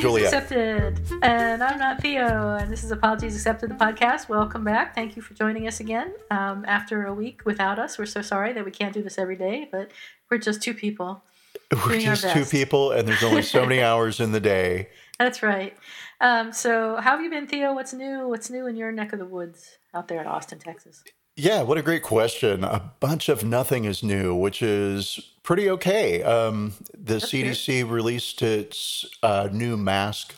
Juliet. Accepted. And I'm not Theo. And this is Apologies Accepted, the podcast. Welcome back. Thank you for joining us again. Um, after a week without us, we're so sorry that we can't do this every day, but we're just two people. We're just two people, and there's only so many hours in the day. That's right. Um, so, how have you been, Theo? What's new? What's new in your neck of the woods out there in Austin, Texas? Yeah, what a great question. A bunch of nothing is new, which is pretty okay. Um, the CDC released its uh, new mask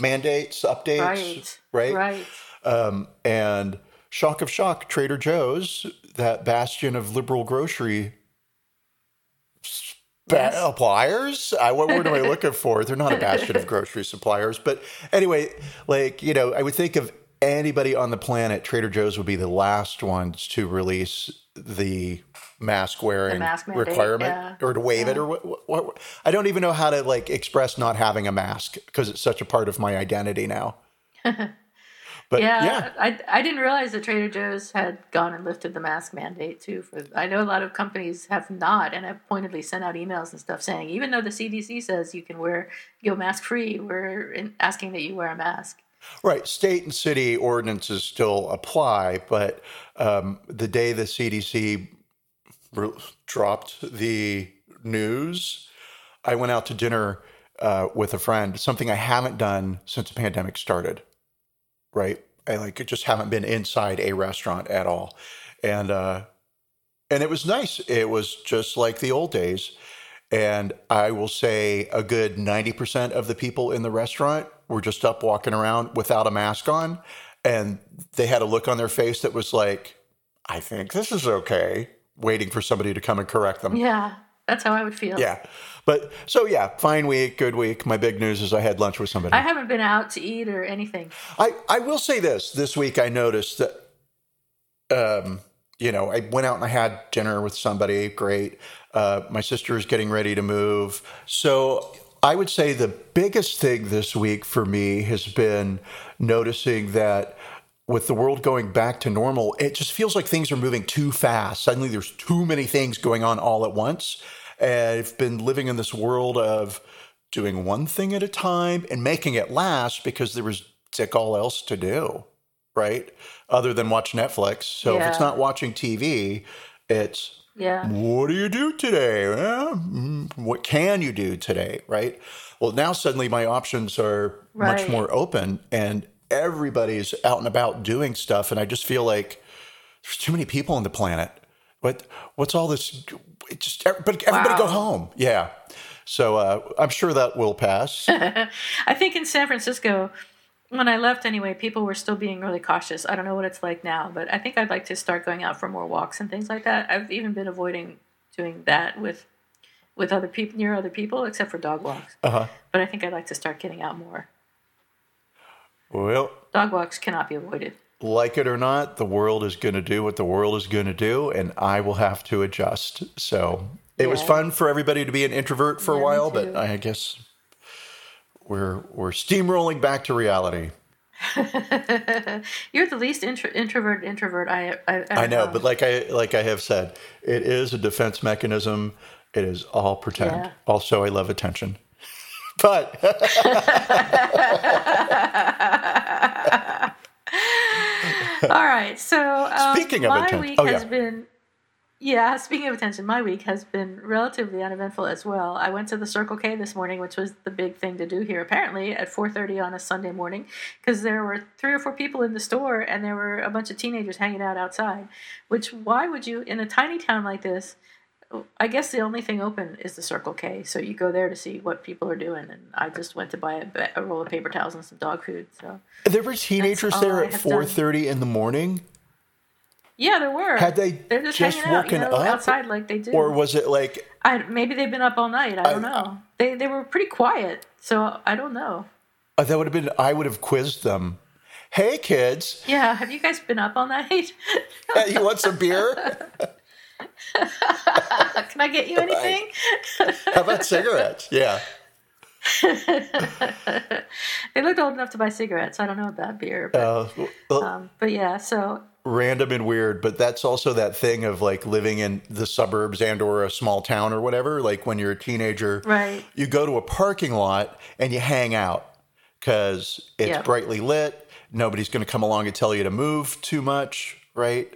mandates, updates, Right. right? Right. Um, and shock of shock, Trader Joe's, that bastion of liberal grocery Yes. suppliers. I, what word am I looking for? They're not a bastion of grocery suppliers, but anyway, like you know, I would think of anybody on the planet, Trader Joe's would be the last ones to release the mask wearing mask mandate, requirement yeah. or to waive it or what, what, what. I don't even know how to like express not having a mask because it's such a part of my identity now. But Yeah, yeah, I, I didn't realize that Trader Joe's had gone and lifted the mask mandate too. For I know a lot of companies have not, and have pointedly sent out emails and stuff saying even though the CDC says you can wear go mask free, we're asking that you wear a mask. Right. State and city ordinances still apply, but um, the day the CDC re- dropped the news, I went out to dinner uh, with a friend, something I haven't done since the pandemic started. Right. I like just haven't been inside a restaurant at all. And, uh, and it was nice. It was just like the old days. And I will say a good 90% of the people in the restaurant were just up walking around without a mask on. And they had a look on their face that was like, I think this is okay, waiting for somebody to come and correct them. Yeah, that's how I would feel. Yeah. But so, yeah, fine week, good week. My big news is I had lunch with somebody. I haven't been out to eat or anything. I, I will say this this week I noticed that um you know I went out and I had dinner with somebody great uh my sister is getting ready to move so I would say the biggest thing this week for me has been noticing that with the world going back to normal it just feels like things are moving too fast suddenly there's too many things going on all at once and I've been living in this world of doing one thing at a time and making it last because there was dick all else to do, right? Other than watch Netflix. So if it's not watching TV, it's Yeah. what do you do today? Mm, what can you do today, right? Well, now suddenly my options are much more open and everybody's out and about doing stuff and I just feel like there's too many people on the planet. What what's all this it just but everybody go home. Yeah. So uh, I'm sure that will pass. I think in San Francisco, when I left anyway, people were still being really cautious. I don't know what it's like now, but I think I'd like to start going out for more walks and things like that. I've even been avoiding doing that with with other people near other people, except for dog walks. Uh-huh. But I think I'd like to start getting out more. Well, Dog walks cannot be avoided. like it or not, the world is going to do what the world is going to do, and I will have to adjust. So it was fun for everybody to be an introvert for Yeah, a while, but I guess we're we're steamrolling back to reality. You're the least intro- introvert introvert I I, ever I know, but like I like I have said, it is a defense mechanism. It is all pretend. Yeah. Also, I love attention. But All right. So um, Speaking of my attention- week oh, has yeah. been yeah. Speaking of attention, my week has been relatively uneventful as well. I went to the Circle K this morning, which was the big thing to do here. Apparently at four thirty on a Sunday morning, because there were three or four people in the store and there were a bunch of teenagers hanging out outside. Which why would you in a tiny town like this? I guess the only thing open is the Circle K, so you go there to see what people are doing. And I just went to buy a, a roll of paper towels and some dog food. So There were teenagers there at four thirty in the morning, yeah, there were. Had they They're just, just hanging out, you know, up? outside like they do. or was it like I, maybe they've been up all night. I don't know. They they were pretty quiet, so I don't know. uh, that would have been? I would have quizzed them. Hey kids, Yeah, have you guys been up all night? hey, you want some beer? Can I get you anything? How about cigarettes? Yeah. they looked old enough to buy cigarettes. I don't know about beer, but, Uh, well, um, but yeah. So random and weird, but that's also that thing of like living in the suburbs and or a small town or whatever. Like when you're a teenager, Right. You go to a parking lot and you hang out because it's Yeah. brightly lit. Nobody's going to come along and tell you to move too much, right?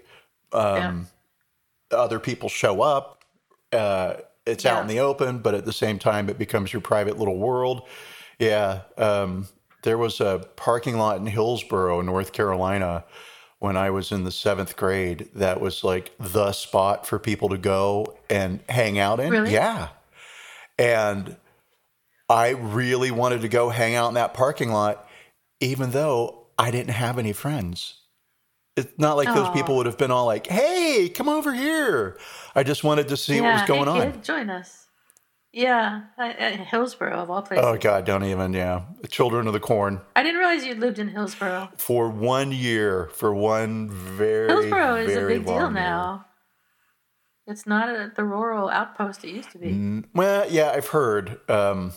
Um, Other people show up. Uh, it's out in the open, but at the same time, it becomes your private little world. Yeah. Um, there was a parking lot in Hillsborough, North Carolina, when I was in the seventh grade that was like the spot for people to go and hang out in. Really? Yeah. And I really wanted to go hang out in that parking lot, even though I didn't have any friends. It's not like those people would have been all like, hey, come over here. I just wanted to see what was going hey, on. Join us. Yeah, I, I, Hillsborough of all places. Oh, God, don't even. Yeah. Children of the Corn. I didn't realize you lived in Hillsborough. For one year, for one very, Hillsborough is a big deal now. It's not a, the rural outpost it used to be. Well, yeah, I've heard. Um,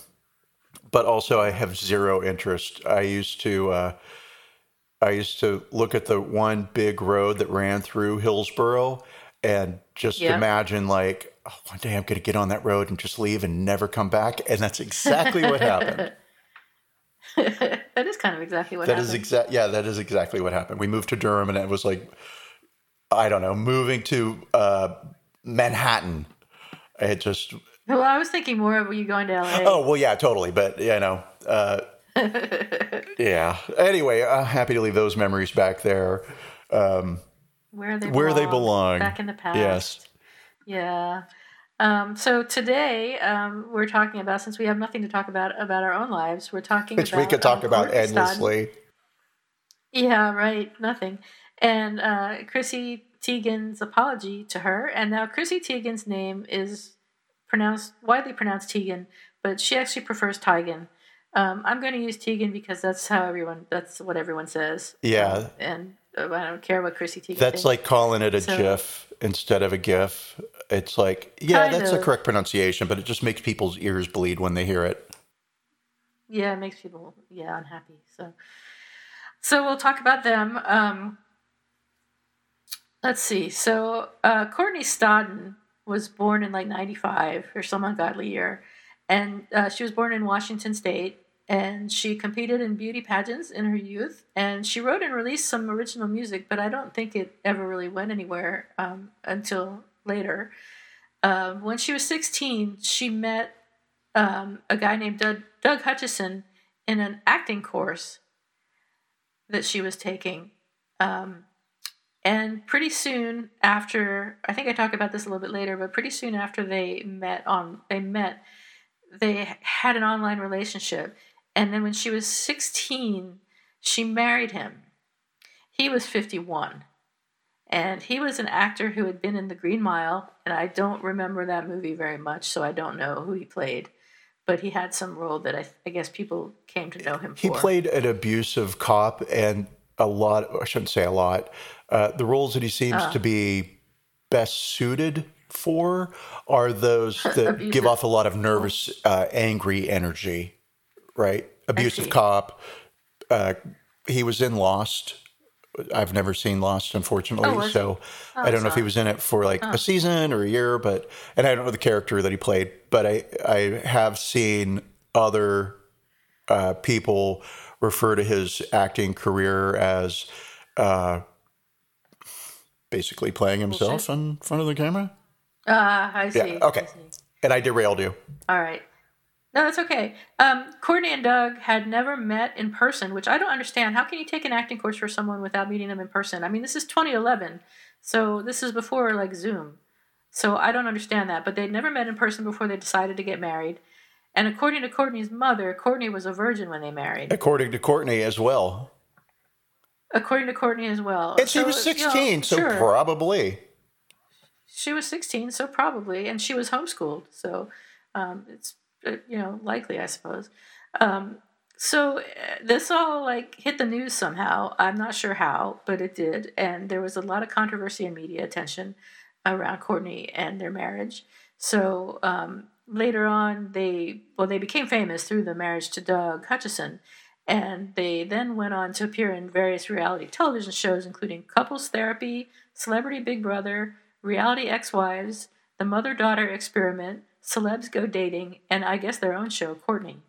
but also, I have zero interest. I used to. Uh, I used to look at the one big road that ran through Hillsborough and just Yeah. imagine like, oh, one day I'm going to get on that road and just leave and never come back. And that's exactly what happened. that is kind of exactly what That happened. is exact. Yeah, that is exactly what happened. We moved to Durham, and it was like, I don't know, moving to uh, Manhattan. It just. well, I was thinking more of you going to LA. Oh well, yeah, totally. But you know, uh, yeah. Anyway, I'm happy to leave those memories back there, where they where they belong, belong. back in the past. Yes. Yeah. Um, so today um, we're talking about since we have nothing to talk about about our own lives, we're talking Which about we could talk about Stodden. endlessly. Yeah, right. Nothing. And uh, Chrissy Teigen's apology to her, and now Chrissy Teigen's name is pronounced widely pronounced Teigen, but she actually prefers Teigen. Um, I'm going to use Teigen because that's how everyone. That's what everyone says. Yeah. And uh, I don't care what Chrissy Teigen. That's thinks. like calling it a So- GIF instead of a GIF. It's like, yeah, Kind that's the of. correct pronunciation, but it just makes people's ears bleed when they hear it. yeah, it makes people yeah unhappy. So, so we'll talk about them. Um, let's see. So uh, Courtney Stodden was born in like '95 or some ungodly year, and uh, she was born in Washington State. And she competed in beauty pageants in her youth, and she wrote and released some original music, but I don't think it ever really went anywhere um, until later. Um, when she was 16, she met um, a guy named Doug, Doug Hutchison in an acting course that she was taking. Um, and pretty soon after, I think I talk about this a little bit later, but pretty soon after they met on, they met, they had an online relationship. And then when she was 16, she married him. He was 51. And he was an actor who had been in The Green Mile, and I don't remember that movie very much, so I don't know who he played. But he had some role that I, I guess people came to know him He for. played an abusive cop, and a lot, I shouldn't say a lot, uh, the roles that he seems Uh. to be best suited for are those that give off a lot of nervous, uh, angry energy, right? Abusive cop. Uh, he was in Lost. I've never seen Lost, unfortunately. Oh, so I don't know if he was in it for like a season or a year, but and I don't know the character that he played, but I I have seen other uh, people refer to his acting career as uh, basically playing himself in front of the camera. Ah, I see. Yeah. Okay. I see. And I derailed you. All right. No, that's okay. Um, Courtney and Doug had never met in person, which I don't understand. How can you take an acting course for someone without meeting them in person? I mean, this is 2011, so this is before like Zoom. So I don't understand that. But they'd never met in person before they decided to get married. And according to Courtney's mother, Courtney was a virgin when they married. According to Courtney as well. According to Courtney as well. And she so, was 16, you know, so sure. probably. She was 16, so probably. And she was homeschooled. So um, it's, you know, likely, I suppose. Um, so uh, this all like hit the news somehow. I'm not sure how, but it did. And there was a lot of controversy and media attention around Courtney and their marriage. So um, later on, they well, they became famous through the marriage to Doug Hutchison, and they then went on to appear in various reality television shows, including Couples Therapy, Celebrity Big Brother, Reality Ex Wives, The Mother Daughter Experiment, Celebs Go Dating, and I guess their own show, Courtney.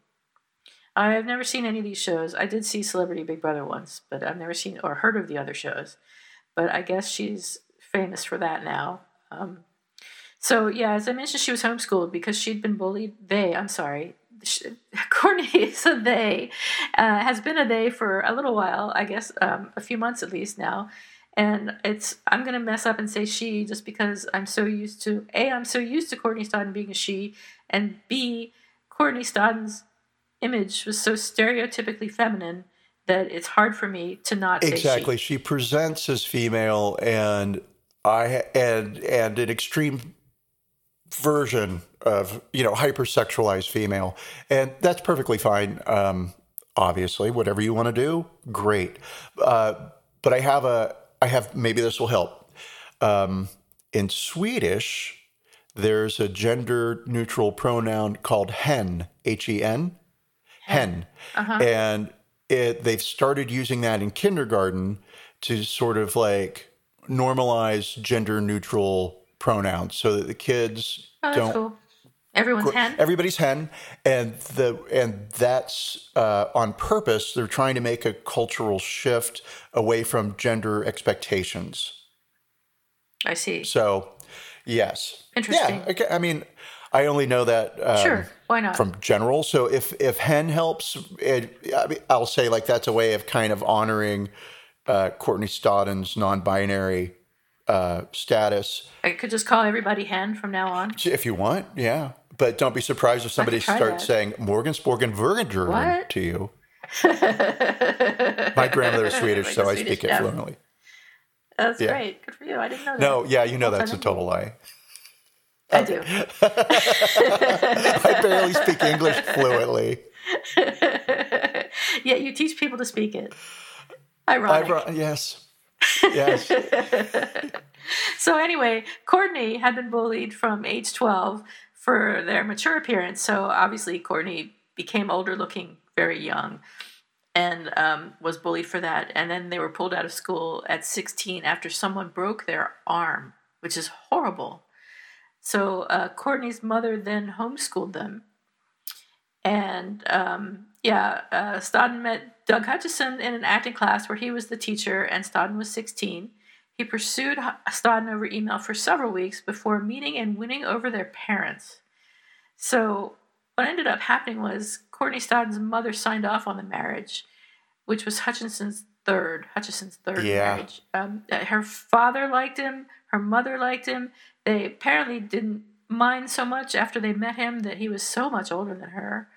I have never seen any of these shows. I did see Celebrity Big Brother once, but I've never seen or heard of the other shows. But I guess she's famous for that now. Um, so yeah, as I mentioned, she was homeschooled because she'd been bullied. They, I'm sorry, Courtney is a they, uh, has been a they for a little while, I guess, um, a few months at least now. And it's I'm gonna mess up and say she just because I'm so used to a I'm so used to Courtney Stodden being a she, and b Courtney Stodden's image was so stereotypically feminine that it's hard for me to not exactly. She. she presents as female, and I and and an extreme version of you know hypersexualized female, and that's perfectly fine. Um, obviously, whatever you want to do, great. Uh, but I have a I have maybe this will help. Um, in Swedish, there's a gender neutral pronoun called hen, H E N, hen, uh-huh. and it, they've started using that in kindergarten to sort of like normalize gender neutral pronouns so that the kids oh, don't. Cool. Everyone's hen. Everybody's hen, and the and that's uh, on purpose. They're trying to make a cultural shift away from gender expectations. I see. So, yes, interesting. Yeah, I mean, I only know that. Um, sure, why not? From general. So if if hen helps, it, I'll say like that's a way of kind of honoring uh, Courtney Stodden's non-binary uh, status. I could just call everybody hen from now on. If you want, yeah. But don't be surprised if somebody starts that. saying Morgan Sporgen to you. My grandmother is Swedish, like so I speak it fluently. That's yeah. great. Good for you. I didn't know that. No, yeah, you know I'll that's a total lie. I do. I barely speak English fluently. yeah, you teach people to speak it. Ironic. yes. Yes. so anyway, Courtney had been bullied from age 12 for their mature appearance. So obviously, Courtney became older looking very young and um, was bullied for that. And then they were pulled out of school at 16 after someone broke their arm, which is horrible. So uh, Courtney's mother then homeschooled them. And um, yeah, uh, Stodden met Doug Hutchison in an acting class where he was the teacher and Stodden was 16. He pursued Stodden over email for several weeks before meeting and winning over their parents. So, what ended up happening was Courtney Stodden's mother signed off on the marriage, which was Hutchinson's third, Hutchison's third yeah. marriage. Um, her father liked him, her mother liked him. They apparently didn't mind so much after they met him that he was so much older than her.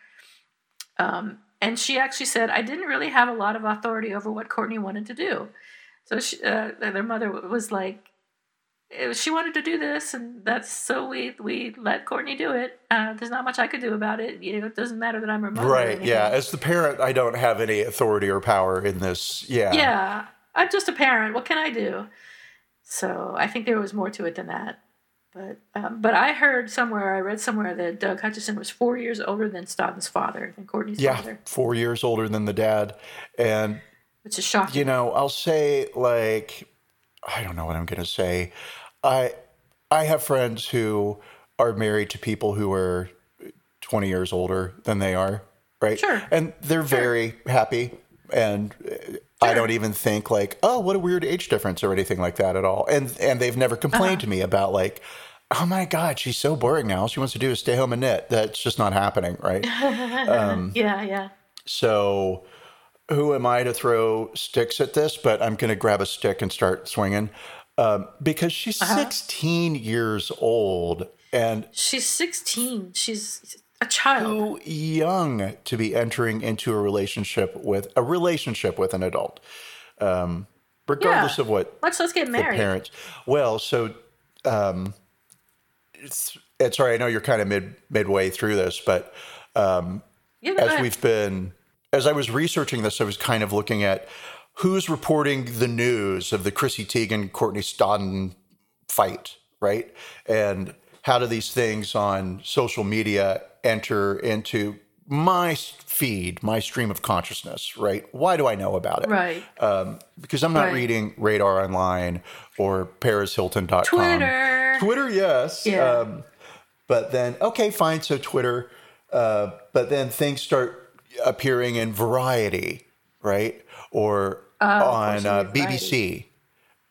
Um, and she actually said, I didn't really have a lot of authority over what Courtney wanted to do. So she, uh, their mother was like, she wanted to do this, and that's so we we let Courtney do it. Uh, there's not much I could do about it. You know, it doesn't matter that I'm her mother. Right? Yeah. As the parent, I don't have any authority or power in this. Yeah. Yeah. I'm just a parent. What can I do? So I think there was more to it than that. But um, but I heard somewhere, I read somewhere that Doug Hutchison was four years older than Stodden's father, than Courtney's yeah, father. four years older than the dad, and which is shocking. You know, I'll say like I don't know what I'm going to say. I I have friends who are married to people who are 20 years older than they are, right? Sure. And they're sure. very happy and I don't even think like, oh, what a weird age difference or anything like that at all. And and they've never complained uh-huh. to me about like, oh my god, she's so boring now. All she wants to do is stay home and knit. That's just not happening, right? um, yeah, yeah. So, who am I to throw sticks at this? But I'm going to grab a stick and start swinging. um, because she's Uh-huh. 16 years old and She's 16. She's a child. too young to be entering into a relationship with a relationship with an adult, um, regardless Yeah. of what Let's let's get married. parents. Well, so um, it's, it's sorry. I know you're kind of mid midway through this, but Yeah, as ahead. we've been as I was researching this, I was kind of looking at who's reporting the news of the Chrissy Teigen Courtney Stodden fight, right? And how do these things on social media enter into my feed, my stream of consciousness, right? Why do I know about it? right. Um, because I'm not Right. reading Radar Online or ParisHilton.com. Twitter. Twitter, yes. Yeah. Um, but then, okay, fine. So Twitter, uh, but then things start appearing in Variety, right? Or of on uh, BBC.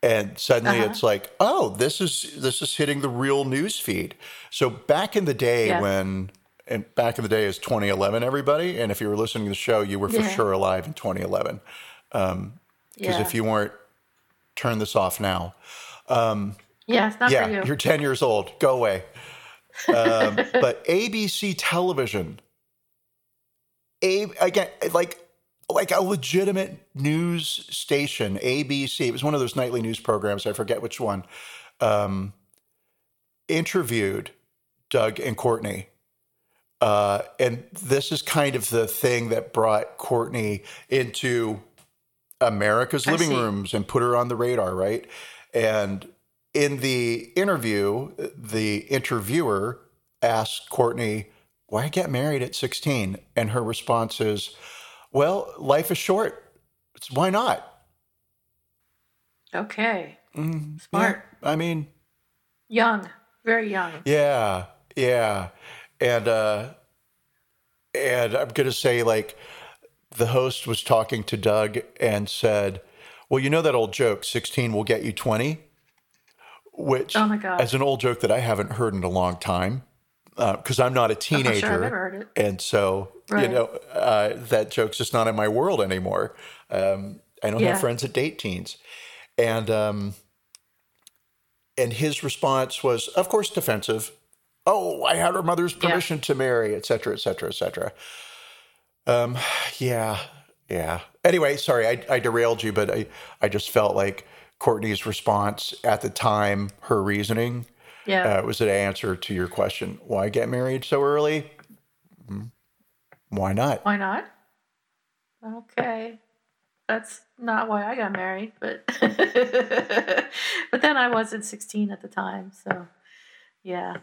And suddenly Uh-huh. it's like, oh, this is this is hitting the real news feed. So back in the day Yes. when and back in the day is 2011, everybody. And if you were listening to the show, you were for Yeah. sure alive in 2011. Because Yeah. if you weren't, turn this off now. yeah, not Yeah, for you. you're 10 years old. Go away. Um, but ABC television, a, again, like like a legitimate news station, ABC. It was one of those nightly news programs. I forget which one. Um, interviewed Doug and Courtney. Uh, and this is kind of the thing that brought Courtney into America's I living see. rooms and put her on the radar, right? And in the interview, the interviewer asked Courtney, Why get married at 16? And her response is, Well, life is short. It's, why not? Okay. Mm, Smart. yeah, I mean, Young. Very young. Yeah, yeah, and uh, and I'm gonna say like the host was talking to Doug and said, "Well, you know that old joke, 16 will get you 20," which Oh my God. as an old joke that I haven't heard in a long time because I'm not a sure teenager, it. and so you know uh, that joke's just not in my world anymore. Um, I don't Yeah. have friends that date teens, and um, and his response was, of course, defensive. Oh, I had her mother's Yeah. permission to marry, et cetera, et cetera, et cetera. Um, yeah, yeah. Anyway, sorry, I, I derailed you, but I, I just felt like Courtney's response at the time, her reasoning, Yeah. uh, was an answer to your question. Why get married so early? Why not? Why not? Okay. That's not why I got married, but but then I wasn't 16 at the time, so yeah.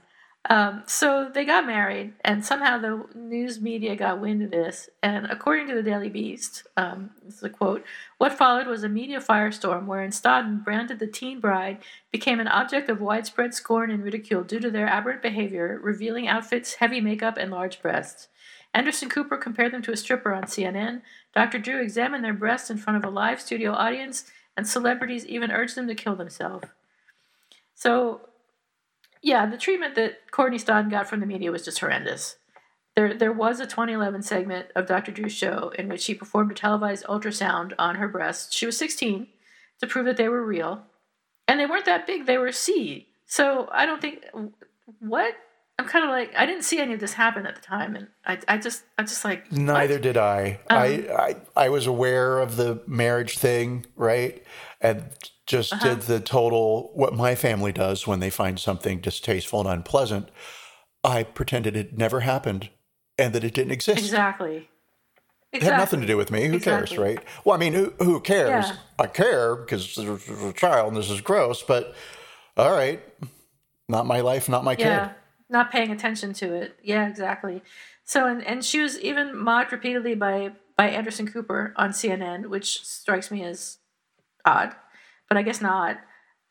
Um, so they got married, and somehow the news media got wind of this. And according to the Daily Beast, um, this is a quote: "What followed was a media firestorm, wherein Stodden, branded the teen bride, became an object of widespread scorn and ridicule due to their aberrant behavior, revealing outfits, heavy makeup, and large breasts." Anderson Cooper compared them to a stripper on CNN. Dr. Drew examined their breasts in front of a live studio audience, and celebrities even urged them to kill themselves. So, yeah, the treatment that Courtney Stodden got from the media was just horrendous. There, there was a 2011 segment of Dr. Drew's show in which she performed a televised ultrasound on her breasts. She was 16 to prove that they were real, and they weren't that big; they were C. So I don't think what I'm kind of like I didn't see any of this happen at the time, and I, I just, I'm just like what? Neither did I. Um, I, I I was aware of the marriage thing, right? And just Uh-huh. did the total what my family does when they find something distasteful and unpleasant. I pretended it never happened and that it didn't exist. Exactly. It had nothing to do with me. Who cares, right? Well, I mean, who, who cares? Yeah. I care because there's a child and this is gross, but all right. Not my life, not my Yeah, kid. not paying attention to it. Yeah, exactly. So, and, and she was even mocked repeatedly by by Anderson Cooper on CNN, which strikes me as odd, but I guess not.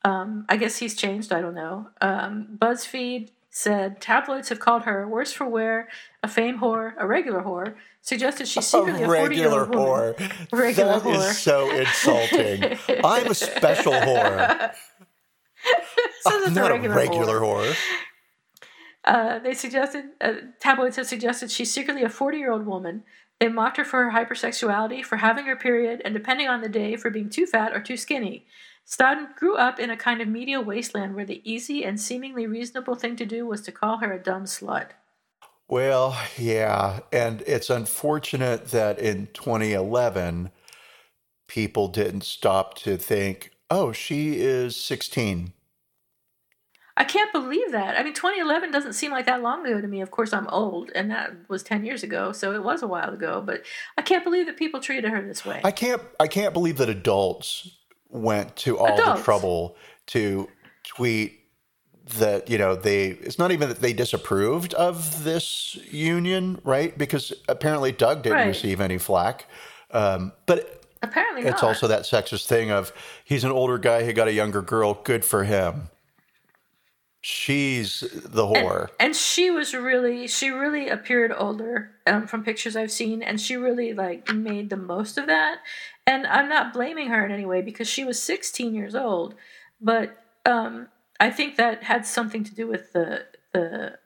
Um, I guess he's changed. I don't know. Um, BuzzFeed said tabloids have called her worse for wear, a fame whore, a regular whore. Suggested she's secretly a a regular old woman. whore. Regular That is whore. so insulting. I'm a special whore. So I'm not a regular, a regular whore. whore. Uh, they suggested uh, tabloids have suggested she's secretly a 40 year old woman. They mocked her for her hypersexuality, for having her period, and depending on the day, for being too fat or too skinny. Stodden grew up in a kind of media wasteland where the easy and seemingly reasonable thing to do was to call her a dumb slut. Well, yeah. And it's unfortunate that in 2011, people didn't stop to think, oh, she is 16. I can't believe that. I mean, 2011 doesn't seem like that long ago to me. Of course, I'm old, and that was 10 years ago, so it was a while ago. But I can't believe that people treated her this way. I can't. I can't believe that adults went to all Adults. the trouble to tweet that you know they. It's not even that they disapproved of this union, right? Because apparently Doug didn't Right. receive any flack. Um, but Apparently it's not. also that sexist thing of he's an older guy who got a younger girl. Good for him. She's the whore. and she was really she really appeared older um, from pictures i've seen and she really like made the most of that and i'm not blaming her in any way because she was 16 years old but um, i think that had something to do with the the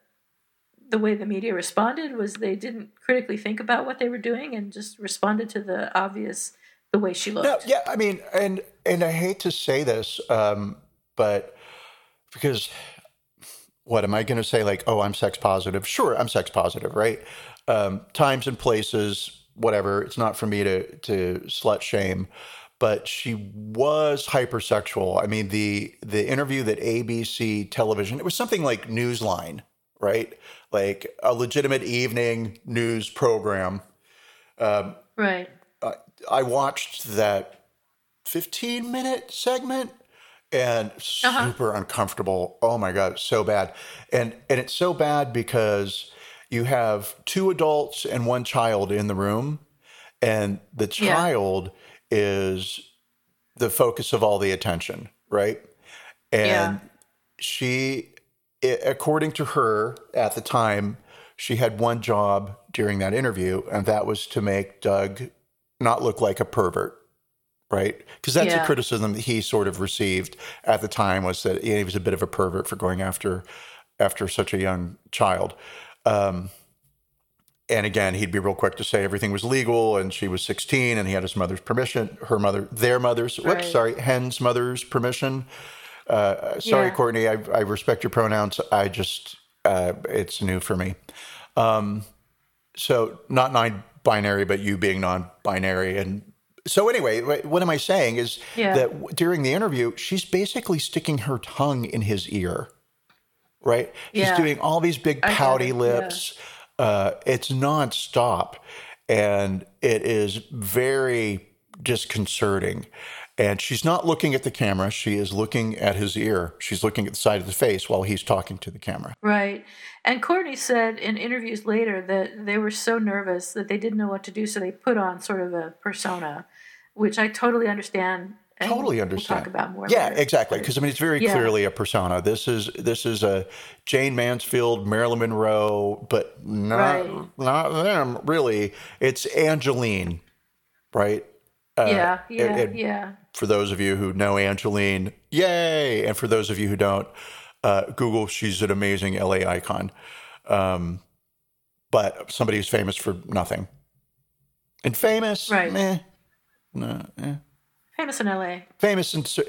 the way the media responded was they didn't critically think about what they were doing and just responded to the obvious the way she looked No, yeah, I mean, and and I hate to say this, um, but because what am I going to say? Like, oh, I'm sex positive. Sure, I'm sex positive, right? Um, times and places, whatever. It's not for me to to slut shame, but she was hypersexual. I mean, the the interview that ABC television, it was something like Newsline, right? Like a legitimate evening news program. Um, right I watched that 15 minute segment and uh-huh. super uncomfortable. Oh my god, so bad. And and it's so bad because you have two adults and one child in the room and the Yeah. child is the focus of all the attention, right? And Yeah. she according to her at the time, she had one job during that interview and that was to make Doug not look like a pervert right because that's Yeah. a criticism that he sort of received at the time was that he was a bit of a pervert for going after after such a young child um, and again he'd be real quick to say everything was legal and she was 16 and he had his mother's permission her mother their mother's whoops sorry hen's mother's permission. Uh, sorry Yeah. courtney I, I respect your pronouns. I just uh, it's new for me. Um, so not non-binary but you being non-binary. And so anyway what am i saying is Yeah. that w- during the interview she's basically sticking her tongue in his ear right she's Yeah. doing all these big pouty it, yeah. lips uh, it's nonstop and it is very disconcerting and she's not looking at the camera she is looking at his ear she's looking at the side of the face while he's talking to the camera Right. And Courtney said in interviews later that they were so nervous that they didn't know what to do, so they put on sort of a persona, which I totally understand. Totally we'll understand. more. Yeah, later. exactly. Because I mean, it's very Yeah. clearly a persona. This is this is a Jayne Mansfield, Marilyn Monroe, but not Right. not them really. It's Angelyne, right? Uh, yeah, yeah, and- and yeah. For those of you who know Angelyne, yay! And for those of you who don't, uh, Google. She's an amazing LA icon, um, but somebody who's famous for nothing. And famous, Right. meh, no, eh Famous in LA. famous cer-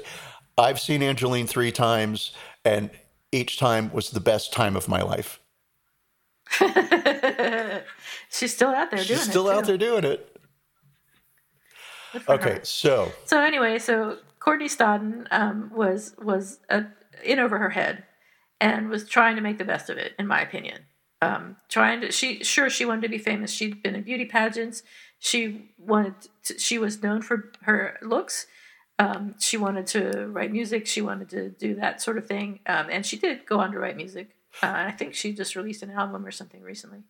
I've seen Angelyne three times, and each time was the best time of my life. She's still out there doing it. She's still out there doing it. Okay, her. so So anyway, so Courtney Stodden um, was was uh, in over her head and was trying to make the best of it, in my opinion. Um, trying to, she sure she wanted to be famous. She'd been in beauty pageants. She wanted, to, she was known for her looks. Um, she wanted to write music. She wanted to do that sort of thing, um, and she did go on to write music. Uh, and I think she just released an album or something recently.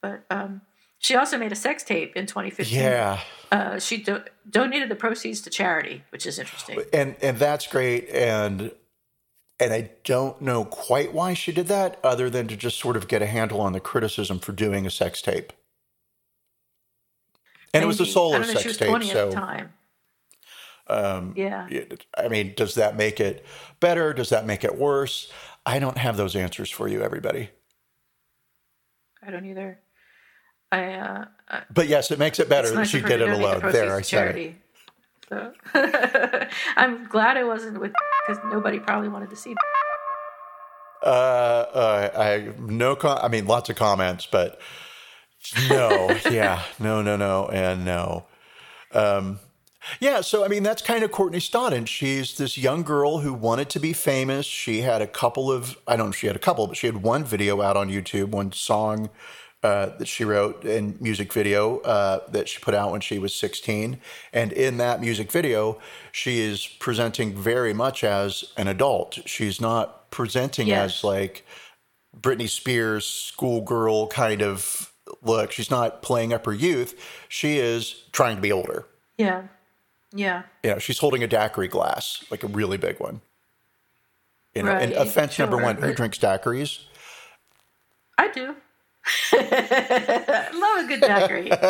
But um, she also made a sex tape in 2015 yeah, uh, she do- donated the proceeds to charity, which is interesting. and and that's great, and and I don't know quite why she did that, other than to just sort of get a handle on the criticism for doing a sex tape. And it was a. I don't sex was tape, 20 so time. um, Yeah. I mean, does that make it better? Does that make it worse? I don't have those answers for you, everybody. I don't either. I, uh, I But yes, it makes it better that nice she did it donate the alone. There, I said it. So I'm glad it wasn't with because nobody probably wanted to see. Uh, uh, I no com- I mean, lots of comments, but no, yeah, no, no, no, and no. Um, yeah, so I mean, that's kind of Courtney Stodden. She's this young girl who wanted to be famous. She had a couple of, I don't know if she had a couple, but she had one video out on YouTube, one song uh, that she wrote and music video uh, that she put out when she was 16. And in that music video, she is presenting very much as an adult. She's not presenting Yes. as like Britney Spears schoolgirl kind of look. She's not playing up her youth. She is trying to be older. Yeah, yeah. You know, she's holding a daiquiri glass, like a really big one. You know, and Right, offense number one: who drinks daiquiris? I do. Love a good daiquiri.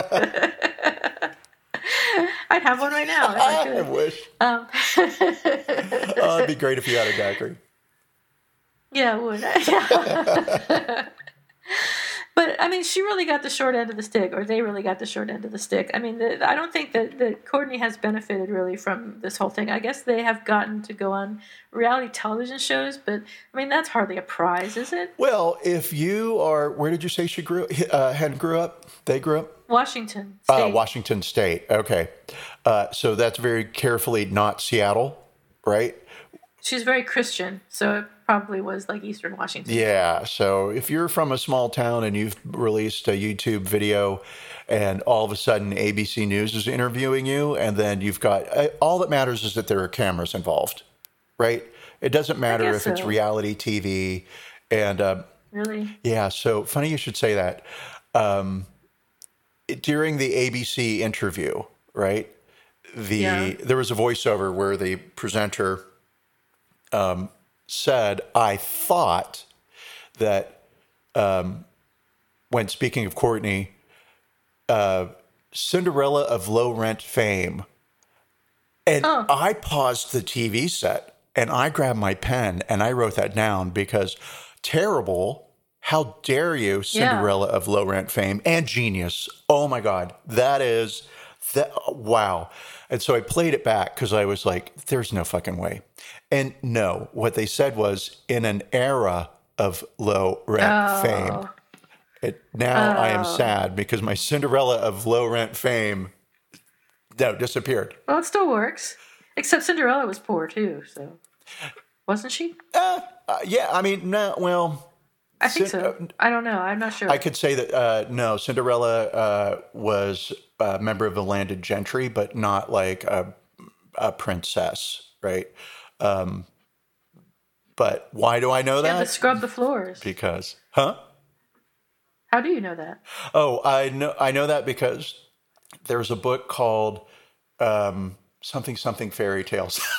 I'd have one right now I I wish. Um, Oh, it'd be great if you had a daiquiri. yeah, it would. But I mean, she really got the short end of the stick, or they really got the short end of the stick. I mean, the, I don't think that, that Courtney has benefited really from this whole thing. I guess they have gotten to go on reality television shows, but I mean, that's hardly a prize, is it? Well, if you are, where did you say she grew? Uh, had grew up? They grew up. Washington Uh, Washington State. Okay, uh, so that's very carefully not Seattle, right? She's very Christian, so probably was like Eastern Washington. Yeah. So if you're from a small town and you've released a YouTube video and all of a sudden ABC News is interviewing you, and then you've got uh, all that matters is that there are cameras involved, right? It doesn't matter if guess it's reality TV. And um, Really? yeah, so funny you should say that. Um, it- during the ABC interview, right? The Yeah. there was a voiceover where the presenter um, said, "I thought that um, when speaking of Courtney, uh, Cinderella of low rent fame." And Oh. I paused the TV set and I grabbed my pen and I wrote that down because terrible. How dare you, Cinderella of low rent fame and genius. Oh my God. That is that. Wow. And so I played it back because I was like, there's no fucking way. And no, what they said was in an era of low rent fame. It, now I am sad because my Cinderella of low rent fame no disappeared. Well, it still works. Except Cinderella was poor too, so wasn't she? Uh, yeah, I mean, no, well, I think Cin- so. I don't know. I'm not sure. I could say that uh, no, Cinderella uh, was a member of the landed gentry, but not like a, a princess, right? Um, but why do I know yeah, that? but scrub the floors. because, huh? How do you know that? Oh, I know. I know that because there's a book called um, something something fairy tales.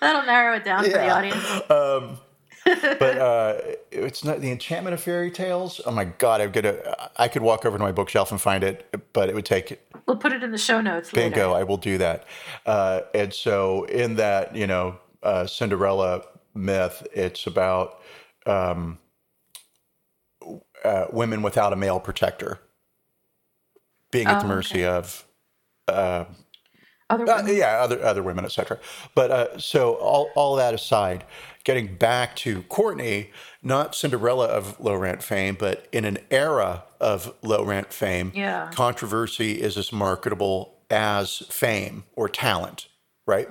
That'll narrow it down for the Yeah. audience. but uh, it's not the enchantment of fairy tales. Oh my god, I'm gonna. I could walk over to my bookshelf and find it, but it would take We'll put it in the show notes bingo. later. I will do that. Uh, and so, in that, you know, uh, Cinderella myth, it's about um, uh, women without a male protector being at the Oh, mercy of Other Uh, women. yeah, other other women, etc. But uh, so all all that aside, getting back to Courtney, not Cinderella of low rent fame, but in an era of low rent fame, Yeah. controversy is as marketable as fame or talent, right?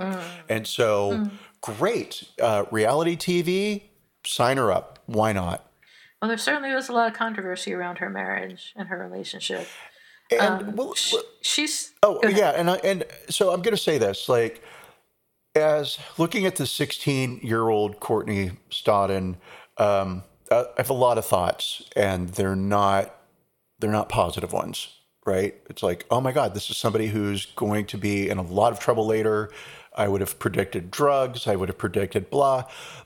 And so, great uh, reality TV, sign her up. Why not? Well, there certainly was a lot of controversy around her marriage and her relationship. And well, Sh she's Oh yeah, and I, and so I'm going to say this, like, as looking at the 16 year old Courtney Stodden, um, I have a lot of thoughts, and they're not they're not positive ones, right? It's like, oh my God, this is somebody who's going to be in a lot of trouble later. I would have predicted drugs. I would have predicted blah,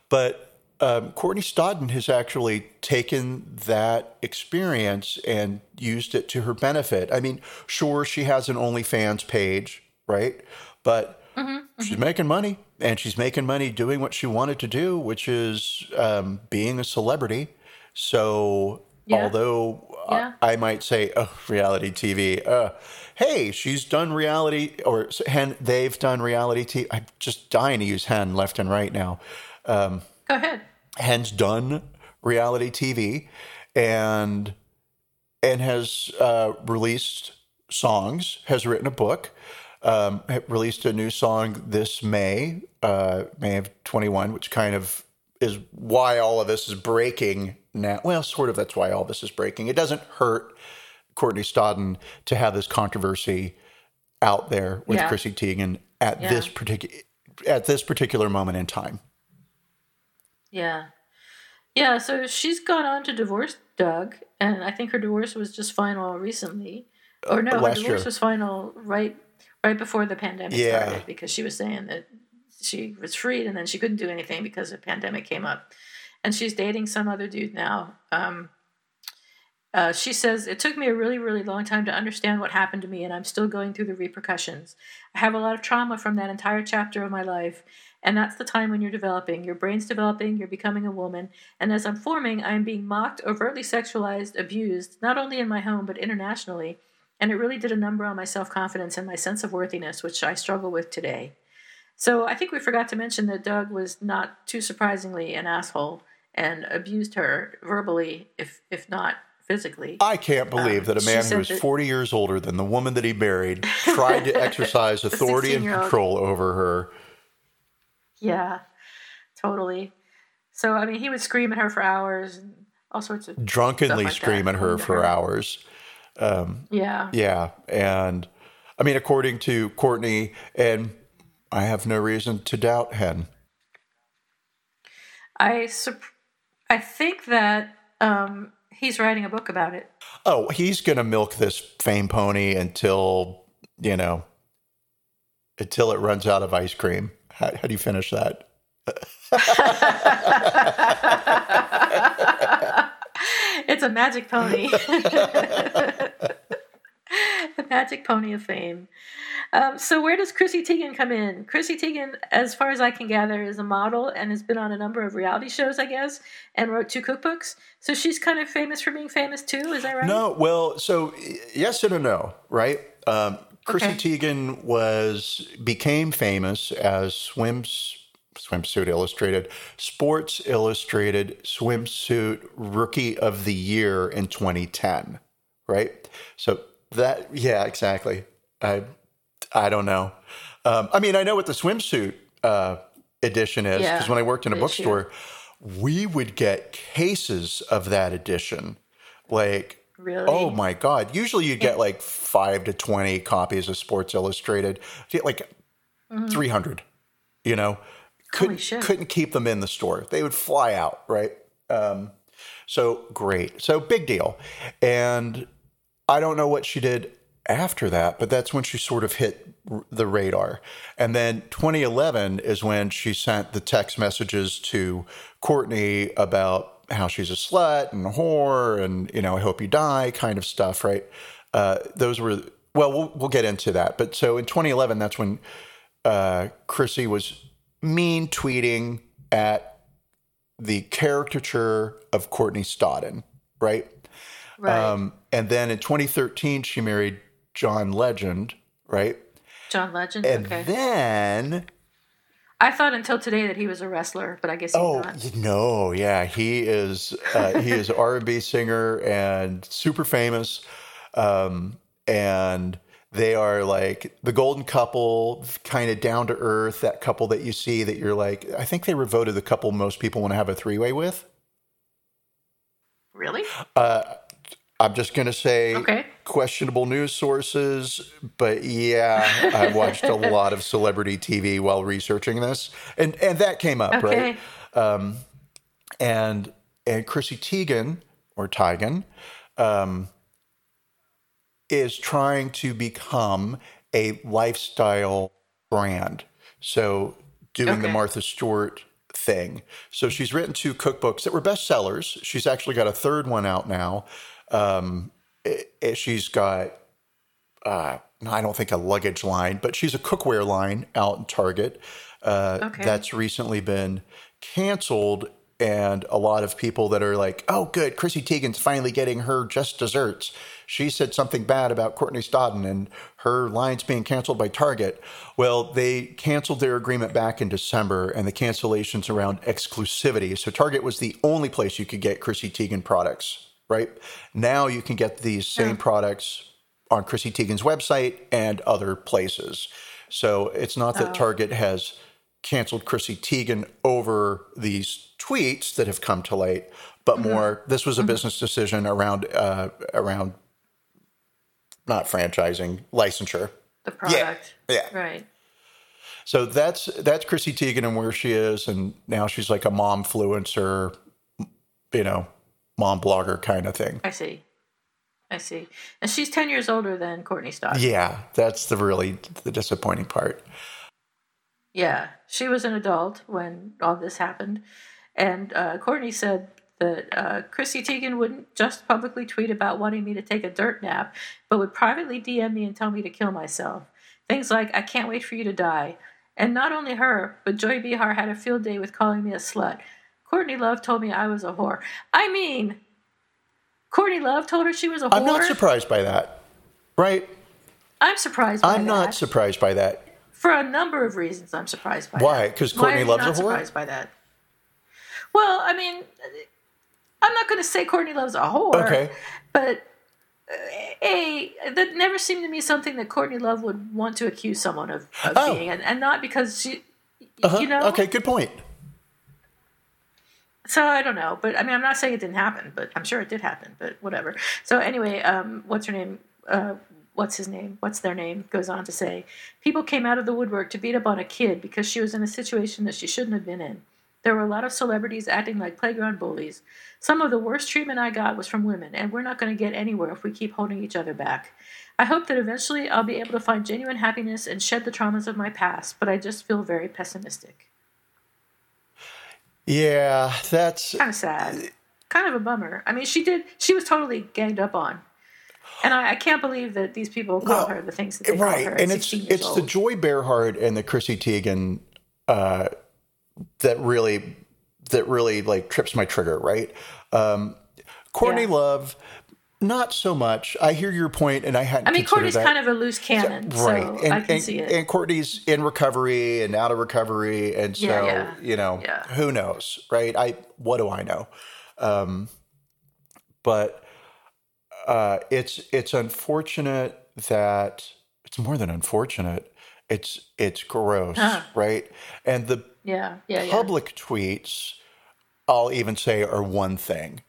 but um, Courtney Stodden has actually taken that experience and used it to her benefit. I mean, sure, she has an OnlyFans page, right? But she's making money, and she's making money doing what she wanted to do, which is um, being a celebrity. So Yeah. Although uh, Yeah. I might say, oh, reality TV. Uh, hey, she's done reality, or hen, they've done reality TV. I'm just dying to use hen left and right now. Go ahead. Hen's done reality TV, and and has uh, released songs. Has written a book. Um, released a new song this May, uh, May of 21, which kind of is why all of this is breaking now. Well, sort of. That's why all this is breaking. It doesn't hurt Courtney Stodden to have this controversy out there with Yeah. Chrissy Teigen at Yeah. this particular at this particular moment in time. Yeah. Yeah, so she's gone on to divorce Doug, and I think her divorce was just final recently. Or no, her divorce year. was final right right before the pandemic Yeah. started because she was saying that she was freed and then she couldn't do anything because the pandemic came up. And she's dating some other dude now. Um, uh, she says, It took me a really, really long time to understand what happened to me, and I'm still going through the repercussions. I have a lot of trauma from that entire chapter of my life, and that's the time when you're developing. Your brain's developing, you're becoming a woman, and as I'm forming, I am being mocked, overtly sexualized, abused, not only in my home, but internationally. And it really did a number on my self confidence and my sense of worthiness, which I struggle with today. So I think we forgot to mention that Doug was not too surprisingly an asshole and abused her verbally, if if not physically. I can't believe that a man who is that- 40 years older than the woman that he married tried to exercise authority and control over her. Yeah, totally. So I mean, he would scream at her for hours and all sorts of drunkenly like scream at her for her. hours. yeah. Yeah. And I mean, according to Courtney, and I have no reason to doubt Hen. I sup- I think that um, he's writing a book about it. Oh, he's going to milk this fame pony until, you know, until it runs out of ice cream. How, how do you finish that? it's a magic pony. the magic pony of fame. Um, so where does Chrissy Teigen come in? Chrissy Teigen, as far as I can gather, is a model and has been on a number of reality shows, I guess, and wrote two cookbooks. So she's kind of famous for being famous too. Is that right? No, well, so yes and a no, right? Um, Chrissy Okay. Teigen was became famous as swims swimsuit illustrated, Sports Illustrated swimsuit rookie of the year in 2010, right? So that yeah, exactly. I I don't know. Um, I mean, I know what the swimsuit uh, edition is Yeah, because when I worked in a issue. bookstore, we would get cases of that edition, like Really? Oh my God. Usually you get like five to 20 copies of Sports Illustrated. Like 300, you know? Couldn't, Mm-hmm. couldn't keep them in the store. They would fly out, right? Um, so great. So big deal. And I don't know what she did after that, but that's when she sort of hit the radar. And then 2011 is when she sent the text messages to Courtney about how she's a slut and a whore and, you know, I hope you die kind of stuff, right? Uh, those were, well, well, we'll get into that. But so in 2011, that's when uh, Chrissy was mean tweeting at the caricature of Courtney Stodden, right? Right. Um, and then in 2013, she married John Legend, right? John Legend. And okay. then, I thought until today that he was a wrestler, but I guess he's oh not. know, yeah, he is. Uh, he is R&B singer and super famous. Um, and they are like the golden couple, kind of down to earth. That couple that you see that you're like, I think they were voted the couple most people want to have a three way with. Really? I'm just going to say Okay. questionable news sources, but yeah, I watched a lot of celebrity TV while researching this, and and that came up Okay. right. And and Chrissy Teigen or Teigen um, is trying to become a lifestyle brand. So doing the Martha Stewart thing. So she's written two cookbooks that were bestsellers. She's actually got a third one out now. Um, it- it- she's got, uh, I don't think a luggage line, but she's a cookware line out in Target uh, Okay. that's recently been canceled and a lot of people that are like, oh, good, Chrissy Teigen's finally getting her just desserts. She said something bad about Courtney Stodden and her lines being canceled by Target. Well, they canceled their agreement back in December, and the cancellations around exclusivity. So Target was the only place you could get Chrissy Teigen products, right? Now you can get these same products on Chrissy Teigen's website and other places. So it's not that Target has canceled Chrissy Teigen over these tweets that have come to light, but more this was a business decision around uh, around not franchising licensure. The product. Yeah. Right. So that's that's Chrissy Teigen and where she is, and now she's like a mom influencer, you know, mom blogger kind of thing. I see. I see. And she's 10 years older than Courtney Stodden. Yeah, that's the really the disappointing part. Yeah, she was an adult when all this happened, and uh, Courtney said that uh, Chrissy Teigen wouldn't just publicly tweet about wanting me to take a dirt nap, but would privately DM me and tell me to kill myself. Things like "I can't wait for you to die," and not only her, but Joy Behar had a field day with calling me a slut. Courtney Love told me I was a whore. I mean, Courtney Love told her she was a whore. I'm not surprised by that, right? I'm surprised. By that. I'm not surprised by that. For a number of reasons, I'm surprised by that. Why? Because Courtney you Love's a whore? surprised by that? Well, I mean, I'm not going to say Courtney Love's a whore. Okay. But uh, a that never seemed to me something that Courtney Love would want to accuse someone of, of Oh. being, and, and not because she, Uh-huh. you know. Okay, good point. So I don't know, but I mean, I'm not saying it didn't happen, but I'm sure it did happen. But whatever. So anyway, um, what's her name? Uh, what's his name? What's their name? Goes on to say, people came out of the woodwork to beat up on a kid because she was in a situation that she shouldn't have been in. There were a lot of celebrities acting like playground bullies. Some of the worst treatment I got was from women, and we're not going to get anywhere if we keep holding each other back. I hope that eventually I'll be able to find genuine happiness and shed the traumas of my past, but I just feel very pessimistic. Yeah, that's kind of sad. Kind of a bummer. I mean, she did. She was totally ganged up on, and I, I can't believe that these people call Well, her the things that they right, call her. And it's 16 years it's the. Joy Bearhart and the Chrissy Teigen uh, that really that really like trips my trigger, right? Um, Courtney Yeah. Love, not so much. I hear your point, and I hadn't. I mean, Courtney's that. kind of a loose cannon, right, so and, I can and, see it. and Courtney's in recovery and out of recovery, and so Yeah, yeah. you know, Yeah. who knows, right? I what do I know? Um, but uh, it's it's unfortunate that it's more than unfortunate. It's it's gross, Huh. right? And the yeah, yeah, yeah. public tweets, I'll even say, are one thing,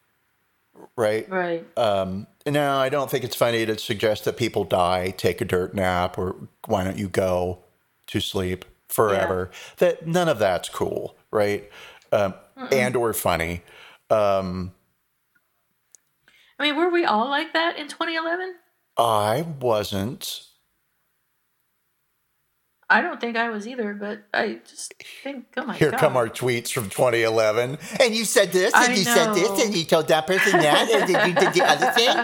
right? Right. Um, no, I don't think it's funny to suggest that people die, take a dirt nap, or why don't you go to sleep forever? That none of that's cool, right? Um, and or funny. Um, I mean, were we all like that in 2011? I wasn't. I don't think I was either, but I just think, oh my Here god. come our tweets from 2011. And you said this, I and you said this, and you told that person that, and then you did the other thing.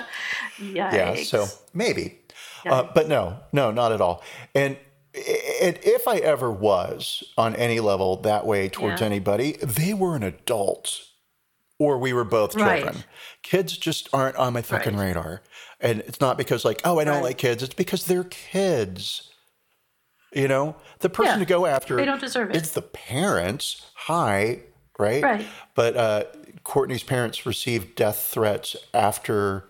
Yikes. Yeah, so maybe. Uh, but no, no, not at all. And and if I ever was on any level that way towards Yeah. anybody, they were an adult or we were both Right. children. Kids just aren't on my fucking Right. radar. And it's not because like, oh, I don't Right. like kids. It's because they're kids. You know, the person Yeah. to go after They don't deserve it. It's the parents. Hi, right? Right. But uh, Courtney's parents received death threats after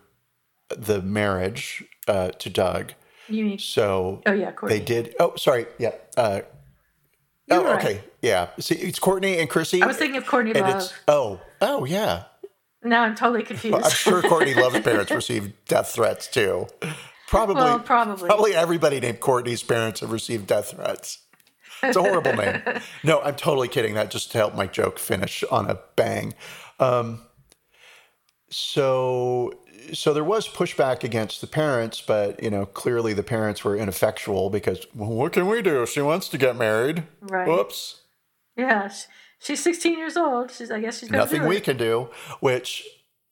the marriage uh, to Doug. You mean, So oh yeah, Courtney. they did. Oh, sorry. Yeah. Uh, oh, right. okay. Yeah. See, it's Courtney and Chrissy. I was thinking of Courtney and Love. it's oh oh yeah. Now I'm totally confused. I'm sure Courtney Love's parents received death threats too. Probably, Well, probably. probably everybody named Courtney's parents have received death threats. It's a horrible name. No, I'm totally kidding. That just to help my joke finish on a bang. Um, so, so there was pushback against the parents, but you know, clearly the parents were ineffectual because well, what can we do? She wants to get married. Right. Whoops. yeah, she's 16 years old. She's, I guess she's nothing we can do which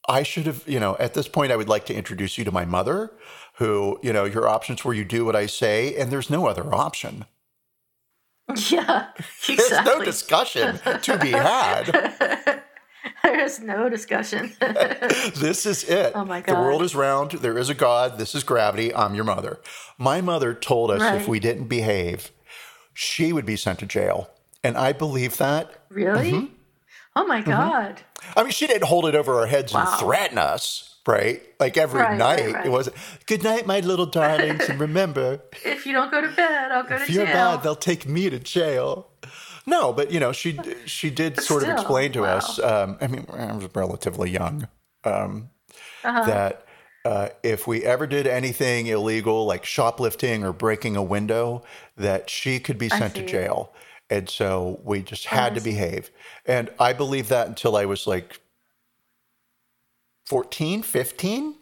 i should have you know at this point i would like to introduce you to my mother who you know your options where you do what i say and there's no other option Yeah, there's no discussion to be had there is no discussion. this is it. Oh my God. The world is round. There is a God. This is gravity. I'm your mother. My mother told us if we didn't behave, she would be sent to jail. And I believe that. really? Mm-hmm. Oh my God. I mean, she didn't hold it over our heads Wow. and threaten us, right? Like every Right, right, night. right. It wasn't, good night, my little darlings. and remember, If you don't go to bed, I'll go to jail. if you're bad, they'll take me to jail. No, but you know, she she did sort of explain to wow. us. Um, I mean, I was relatively young. Um, Uh-huh. That uh, if we ever did anything illegal, like shoplifting or breaking a window, that she could be sent to jail. And so we just had to behave. And I believed that until I was like 14, 15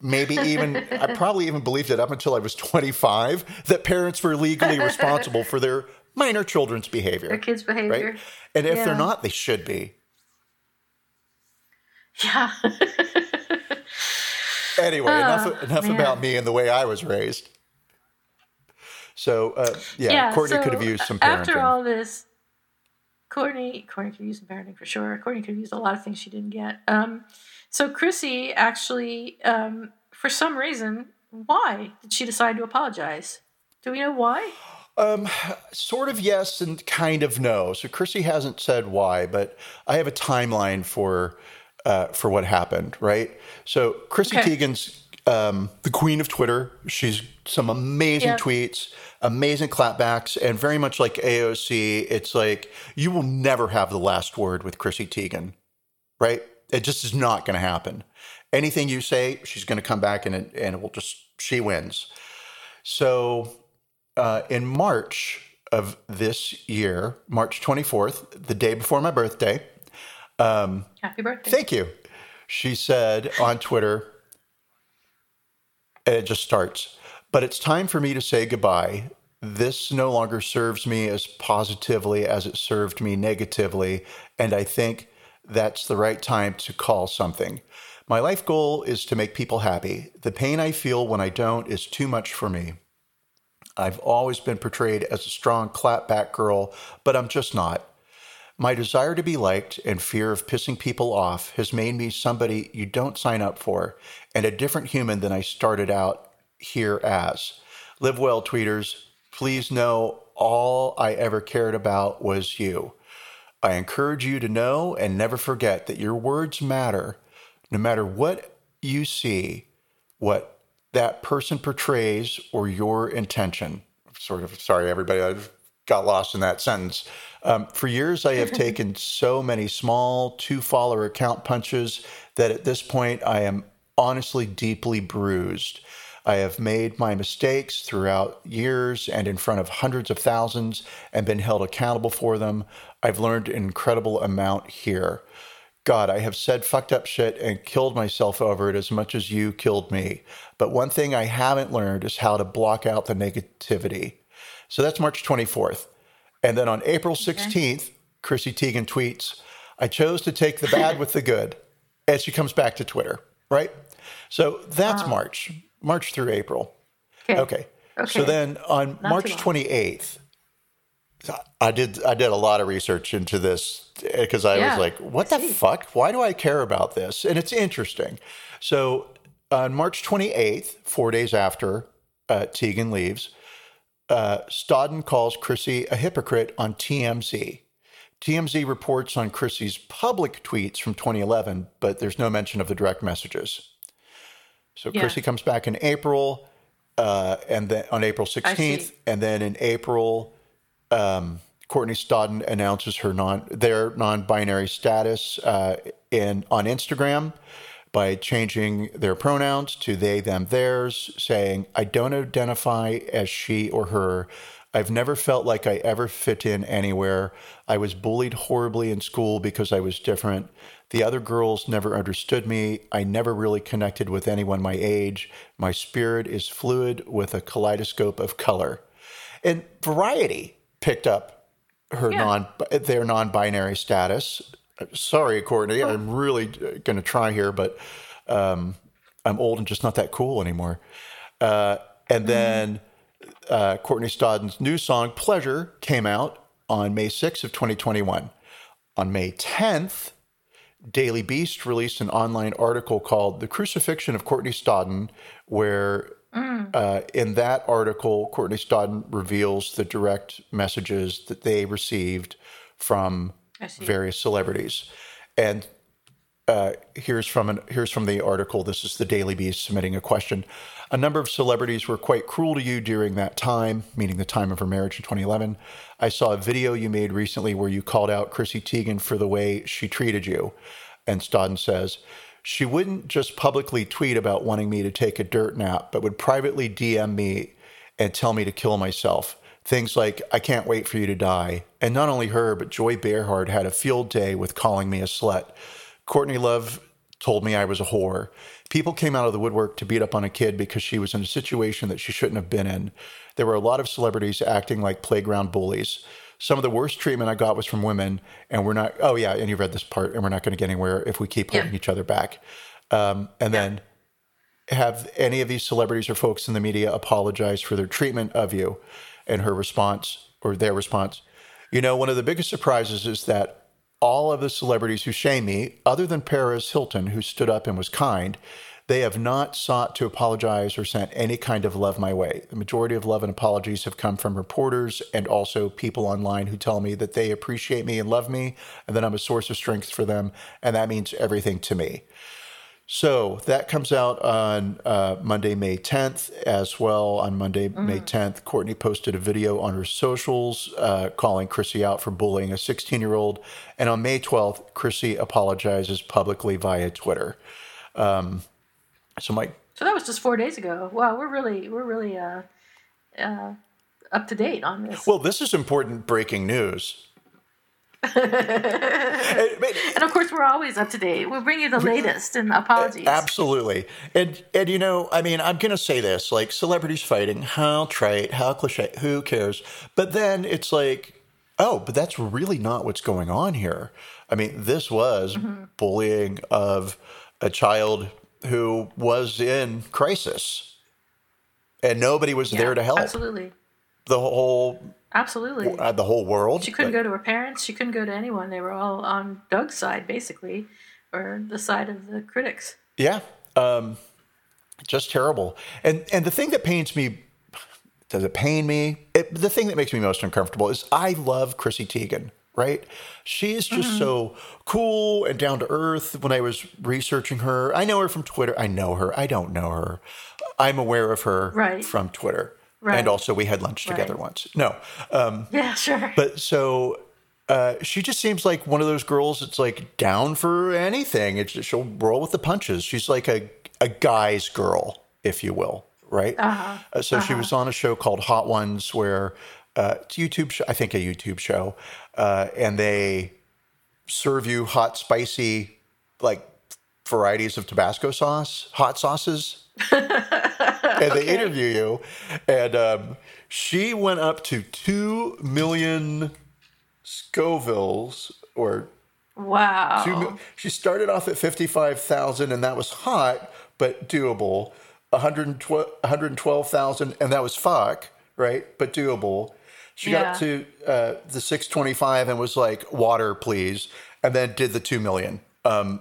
maybe even I probably even believed it up until I was 25 that parents were legally responsible for their minor children's behavior. Their kids' right? behavior. And if Yeah. they're not, they should be. Yeah. Anyway, enough Oh, enough man. about me and the way I was raised. So uh, yeah, yeah. Courtney so could have used some parenting. After all this, Courtney, Courtney could use some parenting for sure. Courtney could have used a lot of things she didn't get. Um, so Chrissy actually, um, for some reason, why did she decide to apologize? Do we know why? Um, sort of yes and kind of no. So Chrissy hasn't said why, but I have a timeline for uh, for what happened. Right. So Chrissy Okay. Teigen's um, the queen of Twitter. She's some amazing Yeah. tweets, amazing clapbacks, and very much like AOC. It's like you will never have the last word with Chrissy Teigen. Right. It just is not going to happen. Anything you say, she's going to come back and it, and it will just she wins. So uh, in March of this year, March 24th, the day before my birthday, Happy birthday. thank you. She said on Twitter, and it just starts, but it's time for me to say goodbye. This no longer serves me as positively as it served me negatively, and I think that's the right time to call something. My life goal is to make people happy. The pain I feel when I don't is too much for me. I've always been portrayed as a strong clapback girl, but I'm just not. My desire to be liked and fear of pissing people off has made me somebody you don't sign up for and a different human than I started out here as. Live well, tweeters. Please know all I ever cared about was you. I encourage you to know and never forget that your words matter. No matter what you see, what that person portrays, or your intention. Sort of, sorry, everybody, I got lost in that sentence. Um, for years, I have taken so many small two follower account punches that at this point, I am honestly deeply bruised. I have made my mistakes throughout years and in front of hundreds of thousands and been held accountable for them. I've learned an incredible amount here. God, I have said fucked up shit and killed myself over it as much as you killed me. But one thing I haven't learned is how to block out the negativity. So that's March 24th. And then on April 16th, Chrissy Teigen tweets, I chose to take the bad with the good. And she comes back to Twitter, right? So that's March, March through April. Okay. Okay. So then on March 28th, I did I did a lot of research into this because I Yeah, was like, what the fuck? Why do I care about this? And it's interesting. So on March 28th, four days after uh, Teigen leaves, uh, Stodden calls Chrissy a hypocrite on TMZ. TMZ reports on Chrissy's public tweets from 2011, but there's no mention of the direct messages. So Yeah. Chrissy comes back in April, uh, and then on April 16th, and then in April, um, Courtney Stodden announces her non their non-binary status uh, in on Instagram by changing their pronouns to they, them, theirs, saying, "I don't identify as she or her." I've never felt like I ever fit in anywhere. I was bullied horribly in school because I was different. The other girls never understood me. I never really connected with anyone my age. My spirit is fluid with a kaleidoscope of color. And Variety picked up her Yeah. non their non-binary status. Sorry, Courtney, I'm really going to try here, but um, I'm old and just not that cool anymore. Uh, and then uh, Courtney Stodden's new song "Pleasure" came out on May 6th of 2021. On May 10th, Daily Beast released an online article called The Crucifixion of Courtney Stodden, where uh, in that article, Courtney Stodden reveals the direct messages that they received from various celebrities. And uh, here's from an here's from the article. This is the Daily Beast submitting a question. A number of celebrities were quite cruel to you during that time, meaning the time of her marriage in 2011. I saw a video you made recently where you called out Chrissy Teigen for the way she treated you. And Stodden says, she wouldn't just publicly tweet about wanting me to take a dirt nap, but would privately DM me and tell me to kill myself. Things like, I can't wait for you to die. And not only her, but Joy Bearhard had a field day with calling me a slut. Courtney Love told me I was a whore. People came out of the woodwork to beat up on a kid because she was in a situation that she shouldn't have been in. There were a lot of celebrities acting like playground bullies. Some of the worst treatment I got was from women, and we're not, oh, yeah, and you read this part, and we're not going to get anywhere if we keep holding Yeah. each other back. Um, and then have any of these celebrities or folks in the media apologize for their treatment of you? And her response, or their response, you know, one of the biggest surprises is that all of the celebrities who shame me, other than Paris Hilton, who stood up and was kind, they have not sought to apologize or sent any kind of love my way. The majority of love and apologies have come from reporters and also people online who tell me that they appreciate me and love me and that I'm a source of strength for them. And that means everything to me. So that comes out on uh, Monday, May 10th, as well. On Monday, May 10th, Courtney posted a video on her socials uh, calling Chrissy out for bullying a 16 year old. And on May 12th, Chrissy apologizes publicly via Twitter. Um, so, Mike, So that was just four days ago. Wow, we're really we're really uh, uh, up to date on this. well, this is important breaking news. and of course, we're always up to date. We bring you the latest and apologies. Absolutely. And and you know, I mean, I'm gonna say this, like celebrities fighting, how trite, how cliche, who cares? But then it's like, oh, but that's really not what's going on here. I mean, this was bullying of a child who was in crisis. And nobody was Yeah, there to help. Absolutely, The whole absolutely. uh, the whole world. She couldn't go to her parents. She couldn't go to anyone. They were all on Doug's side, basically, or the side of the critics. Yeah, um, just terrible. And and the thing that pains me, does it pain me? It, the thing that makes me most uncomfortable is I love Chrissy Teigen. Right, she is just so cool and down to earth. When I was researching her, I know her from Twitter. I know her. I don't know her. I'm aware of her Right. from Twitter, Right. and also we had lunch together Right. once. No, um, Yeah, sure. but so uh, she just seems like one of those girls that's like down for anything. It's just, she'll roll with the punches. She's like a a guy's girl, if you will, right? Uh-huh. Uh, so she was on a show called Hot Ones, where uh, it's a YouTube, show, I think a YouTube show, uh, and they serve you hot, spicy, like varieties of Tabasco sauce, hot sauces and they interview you. And um, she went up to 2 million Scovilles or wow. two, she started off at 55,000 and that was hot, but doable. 112 112,000 and that was fuck, right? But doable. She got up to uh, the 625 and was like, water, please. And then did the 2 million. Um,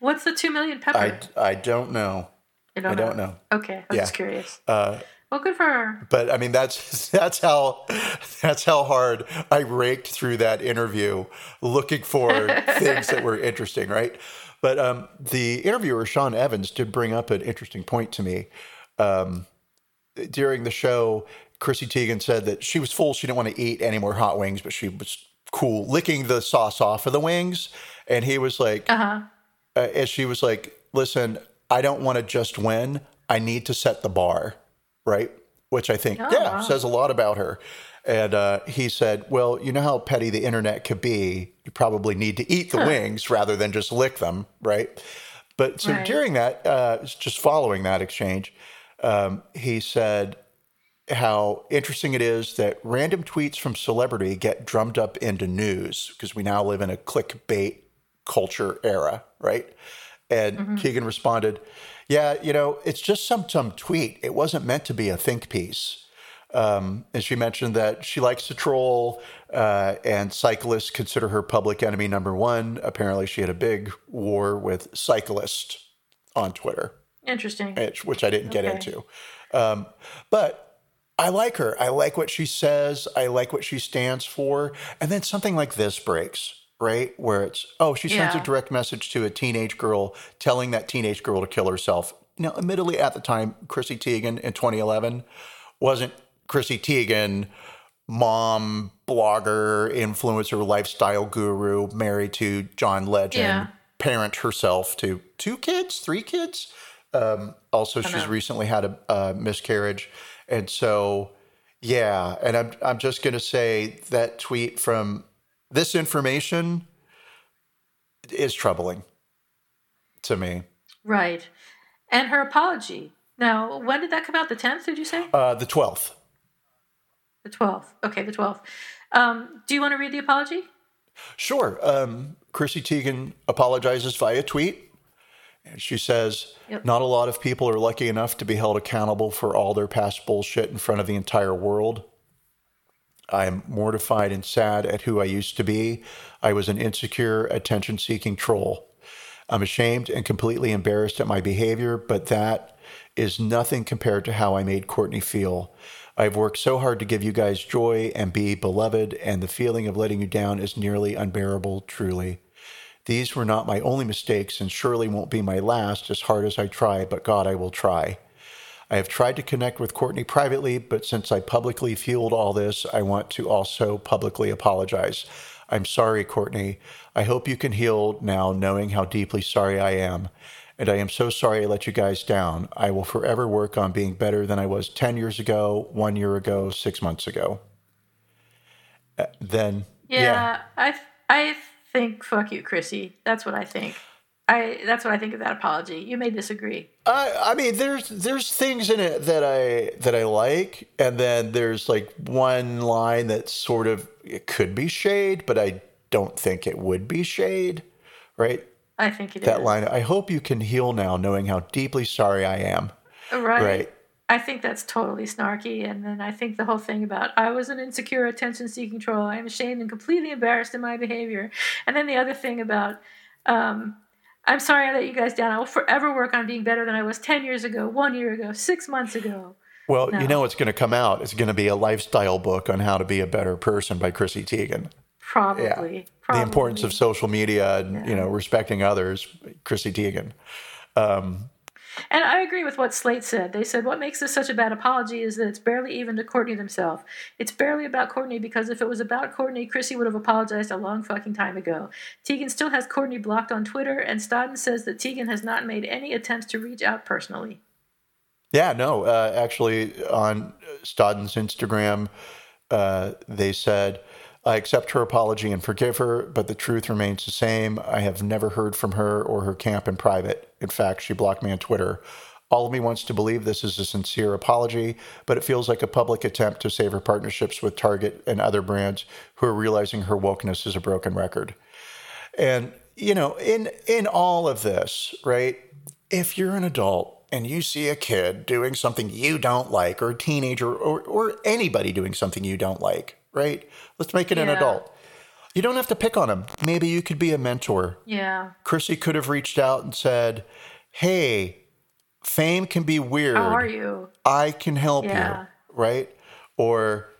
What's the two million pepper? I, I don't know. You don't I don't know. Okay, I was Yeah. just curious. Uh, well, good for her. but I mean that's that's how that's how hard I raked through that interview looking for things that were interesting, right? But um, the interviewer Sean Evans did bring up an interesting point to me um, during the show. Chrissy Teigen said that she was full; she didn't want to eat any more hot wings, but she was cool licking the sauce off of the wings, and he was like, Uh huh. uh, and she was like, "Listen, I don't want to just win. I need to set the bar, right?" Which I think, Oh, yeah, wow. says a lot about her. And uh, he said, "Well, you know how petty the internet could be. You probably need to eat the wings rather than just lick them, right?" But so Right. during that, uh, just following that exchange, um, he said how interesting it is that random tweets from celebrity get drummed up into news because we now live in a clickbait culture era, right? And Teigen responded, "Yeah, you know, it's just some some tweet. It wasn't meant to be a think piece." Um, and she mentioned that she likes to troll, uh, and cyclists consider her public enemy number one. Apparently, she had a big war with cyclists on Twitter, Interesting. which, which I didn't get into. Um, but I like her. I like what she says. I like what she stands for. And then something like this breaks, right? Where it's, oh, she sends Yeah. a direct message to a teenage girl telling that teenage girl to kill herself. Now, admittedly, at the time, Chrissy Teigen in 2011 wasn't Chrissy Teigen, mom, blogger, influencer, lifestyle guru, married to John Legend, Yeah. parent herself to two kids, three kids. Um, also, she's know. recently had a, a miscarriage, and so yeah. And I'm I'm just gonna say that tweet from this information is troubling to me. Right. And her apology. Now, when did that come out? The 10th, did you say? Uh, the twelfth. The 12th. Okay, the 12th. Um, do you want to read the apology? Sure. Um, Chrissy Teigen apologizes via tweet. And she says, Yep. Not a lot of people are lucky enough to be held accountable for all their past bullshit in front of the entire world. I am mortified and sad at who I used to be. I was an insecure, attention seeking troll. I'm ashamed and completely embarrassed at my behavior, but that is nothing compared to how I made Courtney feel. I've worked so hard to give you guys joy and be beloved, and the feeling of letting you down is nearly unbearable, truly. These were not my only mistakes and surely won't be my last, as hard as I try, but God, I will try. I have tried to connect with Courtney privately, but since I publicly fueled all this, I want to also publicly apologize. I'm sorry, Courtney. I hope you can heal now, knowing how deeply sorry I am. And I am so sorry I let you guys down. I will forever work on being better than I was 10 years ago, one year ago, six months ago. Uh, Then, Yeah, I I think fuck you, Chrissy. That's what I think. I that's what I think of that apology. You may disagree. I, I mean, there's there's things in it that I that I like, and then there's like one line that sort of it could be shade, but I don't think it would be shade, right? I think it is That line. I hope you can heal now, knowing how deeply sorry I am. Right. Right. I think that's totally snarky. And then I think the whole thing about I was an insecure, attention seeking troll. I am ashamed and completely embarrassed in my behavior. And then the other thing about um, I'm sorry I let you guys down. I will forever work on being better than I was 10 years ago, one year ago, six months ago. Well, No. you know what's going to come out. It's going to be a lifestyle book on how to be a better person by Chrissy Teigen. Probably. Yeah. probably. The importance of social media and you know respecting others. Chrissy Teigen. And I agree with what Slate said. They said what makes this such a bad apology is that it's barely even to Courtney themselves. It's barely about Courtney because if it was about Courtney, Chrissy would have apologized a long fucking time ago. Teigen still has Courtney blocked on Twitter, and Stodden says that Teigen has not made any attempts to reach out personally. Yeah, no, uh, actually, on Stodden's Instagram, uh, they said, I accept her apology and forgive her, but the truth remains the same. I have never heard from her or her camp in private. In fact, she blocked me on Twitter. All of me wants to believe this is a sincere apology, but it feels like a public attempt to save her partnerships with Target and other brands who are realizing her wokeness is a broken record. And you know, in in all of this, right? If you're an adult and you see a kid doing something you don't like, or a teenager, or or anybody doing something you don't like, right? Let's make it an adult. You don't have to pick on him. Maybe you could be a mentor. Yeah. Chrissy could have reached out and said, "Hey, fame can be weird. How are you? I can help Yeah. you." Right? Or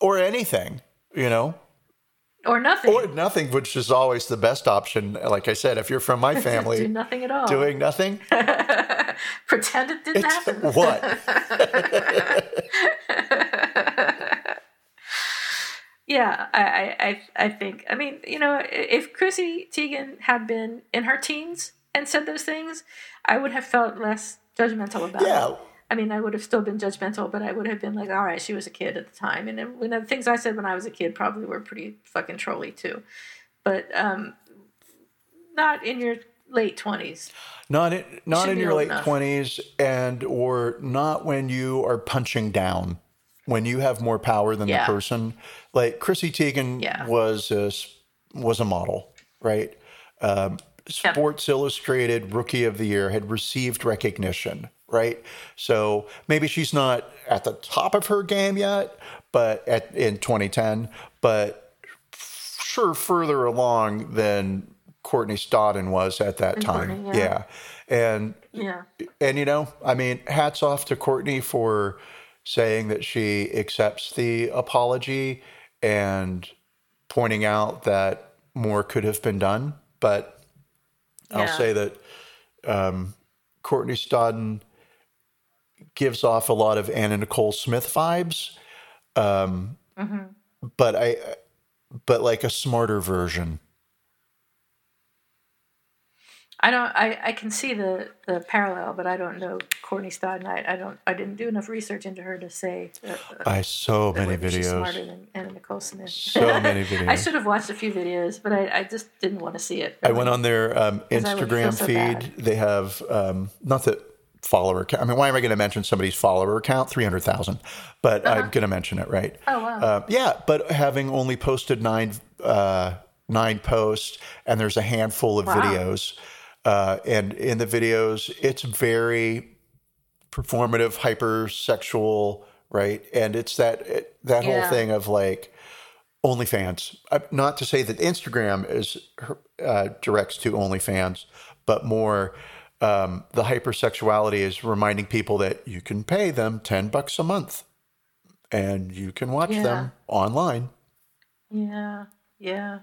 or anything, you know? Or nothing. Or nothing, which is always the best option. Like I said, if you're from my Do family, nothing at all. doing nothing, Pretend it didn't happen. what? Yeah, I, I, I think. I mean, you know, if Chrissy Teigen had been in her teens and said those things, I would have felt less judgmental about Yeah. it. I mean, I would have still been judgmental, but I would have been like, all right, she was a kid at the time. And then, you know, the things I said when I was a kid probably were pretty fucking trolly too. But um, not in your late 20s. Not in, not in your late enough. twenties, and or not when you are punching down, when you have more power than Yeah. the person. Like Chrissy Teigen Yeah. was a, was a model, right? Um, Sports Illustrated Rookie of the Year had received recognition, right? So maybe she's not at the top of her game yet, but at in 2010, but sure further along than Courtney Stodden was at that time. Yeah. yeah. And Yeah. and you know, I mean, hats off to Courtney for saying that she accepts the apology and pointing out that more could have been done. But I'll say that um, Courtney Stodden gives off a lot of Anna Nicole Smith vibes, um, but I, but like a smarter version. I don't. I, I can see the, the parallel, but I don't know Courtney Stodden. I, I don't. I didn't do enough research into her to say uh, I so many whether she's smarter videos. than Anna Nicole Smith. So many videos. I should have watched a few videos, but I, I just didn't want to see it. I went on their um, 'Cause I would feel Instagram so feed. bad. They have um, not that follower count. I mean, why am I going to mention somebody's follower count? Three hundred thousand, but I'm going to mention it, right? Uh-huh. Oh, wow. Uh, yeah, but having only posted nine uh, nine posts, and there's a handful of Wow. videos, uh, and in the videos, it's very performative, hypersexual, right? And it's that that whole thing of like OnlyFans. Uh, Not to say that Instagram is uh, directs to OnlyFans, but more um, the hypersexuality is reminding people that you can pay them ten bucks a month, and you can watch Yeah. them online. Yeah. Yeah.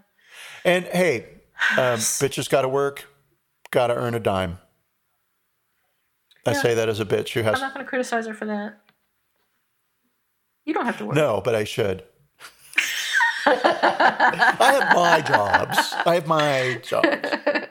And hey, um, bitches got to work, got to earn a dime. I Yeah. say that as a bitch who has I'm not going to criticize her for that. You don't have to work. no, but I should. I have my jobs. I have my jobs.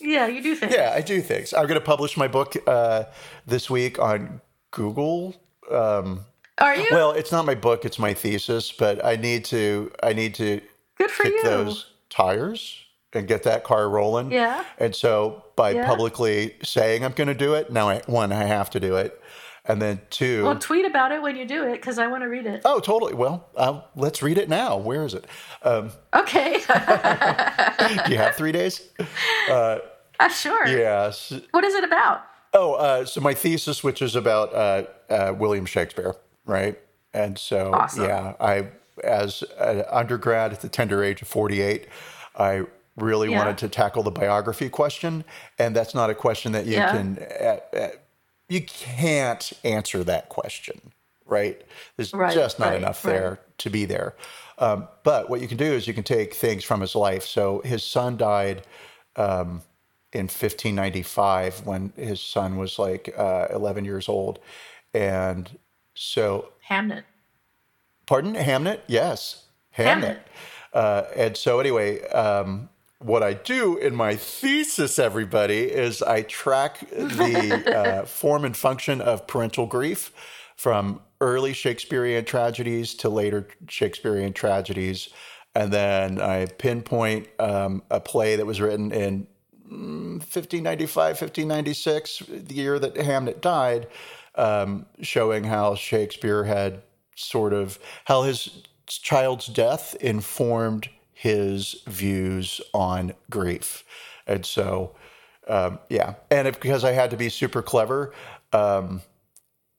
Yeah, you do things. Yeah, I do things. I'm going to publish my book uh, this week on Google. Um, Are you? well, it's not my book; it's my thesis. But I need to. I need to Good for you. those tires and get that car rolling. Yeah. And so by Yeah. publicly saying I'm going to do it, now I, one I have to do it, and then two. Well, tweet about it when you do it because I want to read it. oh, totally. Well, uh, let's read it now. Where is it? Um, Okay. do you have three days? uh, sure. Yes. What is it about? Oh, uh, so my thesis, which is about uh, uh, William Shakespeare, right? And so, Awesome. yeah, I, as an undergrad at the tender age of 48, I really Yeah. wanted to tackle the biography question. And that's not a question that you Yeah. can, uh, uh, you can't answer that question, right? There's Right, just not right, enough right. there to be there. Um, but what you can do is you can take things from his life. So his son died um, in 1595 when his son was like uh, 11 years old. And so, Hamnet. pardon, Hamnet? Yes, Hamnet. Hamnet. Uh, and so, anyway, um, what I do in my thesis, everybody, is I track the uh, form and function of parental grief from early Shakespearean tragedies to later Shakespearean tragedies. And then I pinpoint um, a play that was written in 1595, 1596, the year that Hamnet died, um, showing how Shakespeare had sort of how his child's death informed his views on grief. And so, um, yeah. And if, because I had to be super clever, um,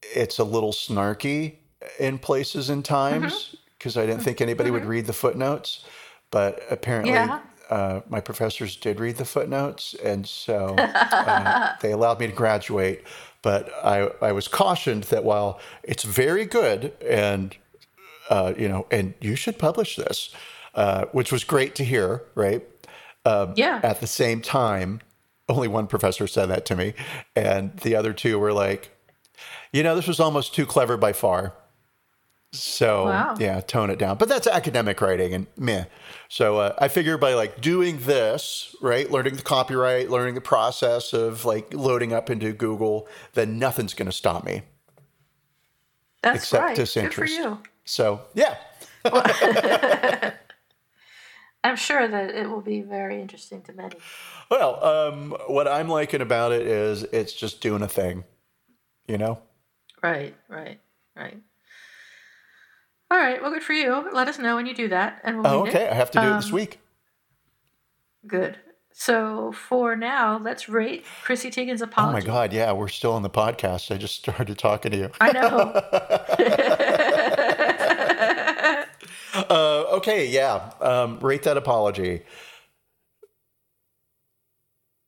it's a little snarky in places and times because I didn't think anybody would read the footnotes. But apparently, Yeah. uh, my professors did read the footnotes, and so uh, they allowed me to graduate. But I, I was cautioned that while it's very good, and uh, you know, and you should publish this, uh, which was great to hear, right? Yeah. At the same time, only one professor said that to me, and the other two were like, you know, this was almost too clever by far. So Wow. yeah, tone it down. But that's academic writing and meh. So uh, I figure by like doing this, right, learning the copyright, learning the process of like loading up into Google, then nothing's going to stop me That's except right. Good for disinterest. you. So yeah, I'm sure that it will be very interesting to many. well, um, what I'm liking about it is it's just doing a thing, you know. Right, right, right. All right. Well, good for you. Let us know when you do that, and we'll Oh, okay. it. I have to do it this Um, week. Good. So for now, let's rate Chrissy Teigen's apology. Oh my God, yeah, we're still on the podcast. I just started talking to you. I know. Okay, yeah. Um, rate that apology.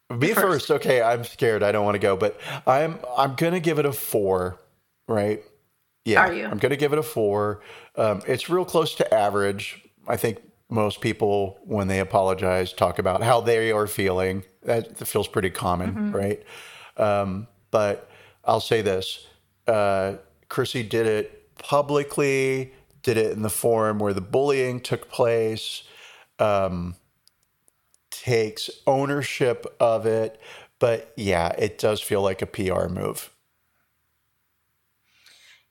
Me first. first. Okay, I'm scared. I don't want to go, but I'm I'm gonna give it a four. Right? Yeah, Are you? I'm gonna give it a four. Um, it's real close to average. I think most people, when they apologize, talk about how they are feeling. That, that feels pretty common, Mm-hmm. right? Um, but I'll say this: uh, Chrissy did it publicly, did it in the forum where the bullying took place, um, takes ownership of it. But yeah, it does feel like a PR move.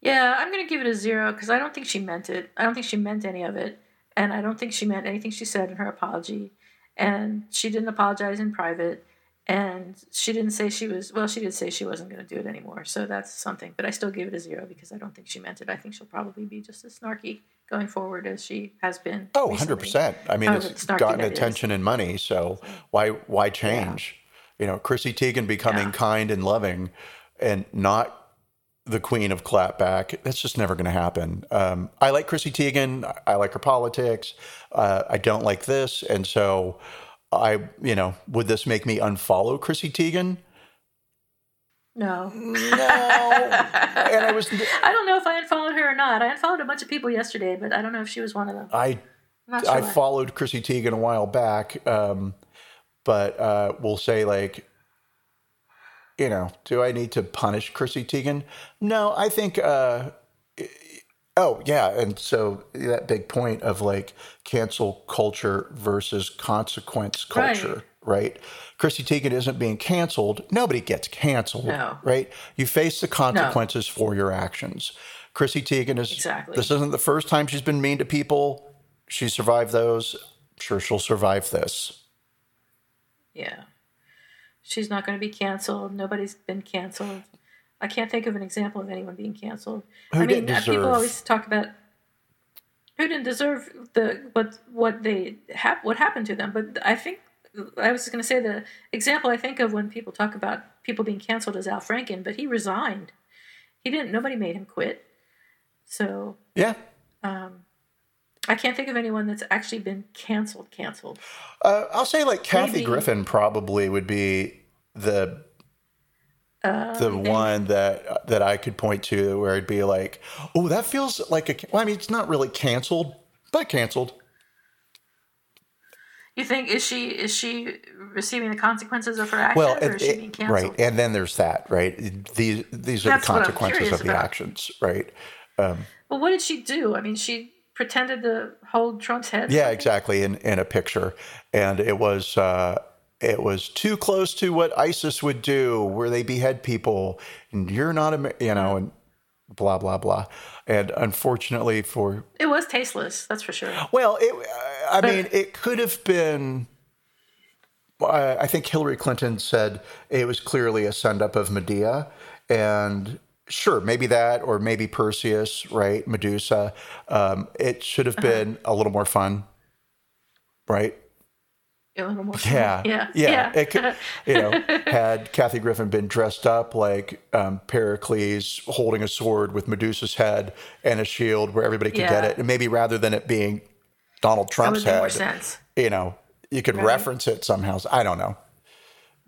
yeah, I'm going to give it a zero because I don't think she meant it. I don't think she meant any of it. And I don't think she meant anything she said in her apology. And she didn't apologize in private. And she didn't say she was, well, she did say she wasn't going to do it anymore. So that's something. But I still give it a zero because I don't think she meant it. I think she'll probably be just as snarky going forward as she has been. Oh, recently. 100%. I mean, However it's gotten that is. attention and money, so why why change? You know, Chrissy Teigen becoming Yeah. kind and loving and not the queen of clapback. That's just never going to happen. Um, I like Chrissy Teigen. I like her politics. Uh, I don't like this, and so I, you know, would this make me unfollow Chrissy Teigen? No. No. and I was, I don't know if I unfollowed her or not. I unfollowed a bunch of people yesterday, but I don't know if she was one of them. I I'm sure. I followed Chrissy Teigen a while back, um, but uh, we'll say like, you know, do I need to punish Chrissy Teigen? No, I think. Uh, oh yeah, and so that big point of like cancel culture versus consequence culture, right? Chrissy Teigen isn't being canceled. Nobody gets canceled, No. right? You face the consequences for your actions. Chrissy Teigen is Exactly. this isn't the first time she's been mean to people. She survived those. I'm sure she'll survive this. Yeah. She's not going to be canceled. Nobody's been canceled. I can't think of an example of anyone being canceled. Who I mean, uh, people always talk about who didn't deserve the what what they hap- what happened to them, but I think I was going to say the example I think of when people talk about people being canceled is Al Franken, but he resigned. He didn't. Nobody made him quit. So Yeah. I can't think of anyone that's actually been canceled. Canceled. Uh, I'll say like Kathy Maybe- Griffin probably would be the The one that that I could point to where it'd be like, oh, that feels like a. Well, I mean, it's not really canceled, but canceled. You think is she is she receiving the consequences of her actions, Well, or it- she being canceled? right, and then there's that, right? These these are That's the consequences of the about. actions, right? Well, what did she do? I mean, she pretended to hold Trump's head. Yeah, exactly. In in a picture, and it was uh, it was too close to what ISIS would do, where they behead people, and you're not a, you know, and blah blah blah. And unfortunately for It was tasteless, that's for sure. well, it, I mean, it could have been. I think Hillary Clinton said it was clearly a send up of Medea, and sure, maybe that, or maybe Perseus, right? Medusa. Um, it should have been a little more fun, right? A little more. Yeah, yeah, yeah. It could, you know, had Kathy Griffin been dressed up like um, Pericles holding a sword with Medusa's head and a shield where everybody could get it, and maybe rather than it being Donald Trump's would make more head, you know, you could reference it somehow. I don't know,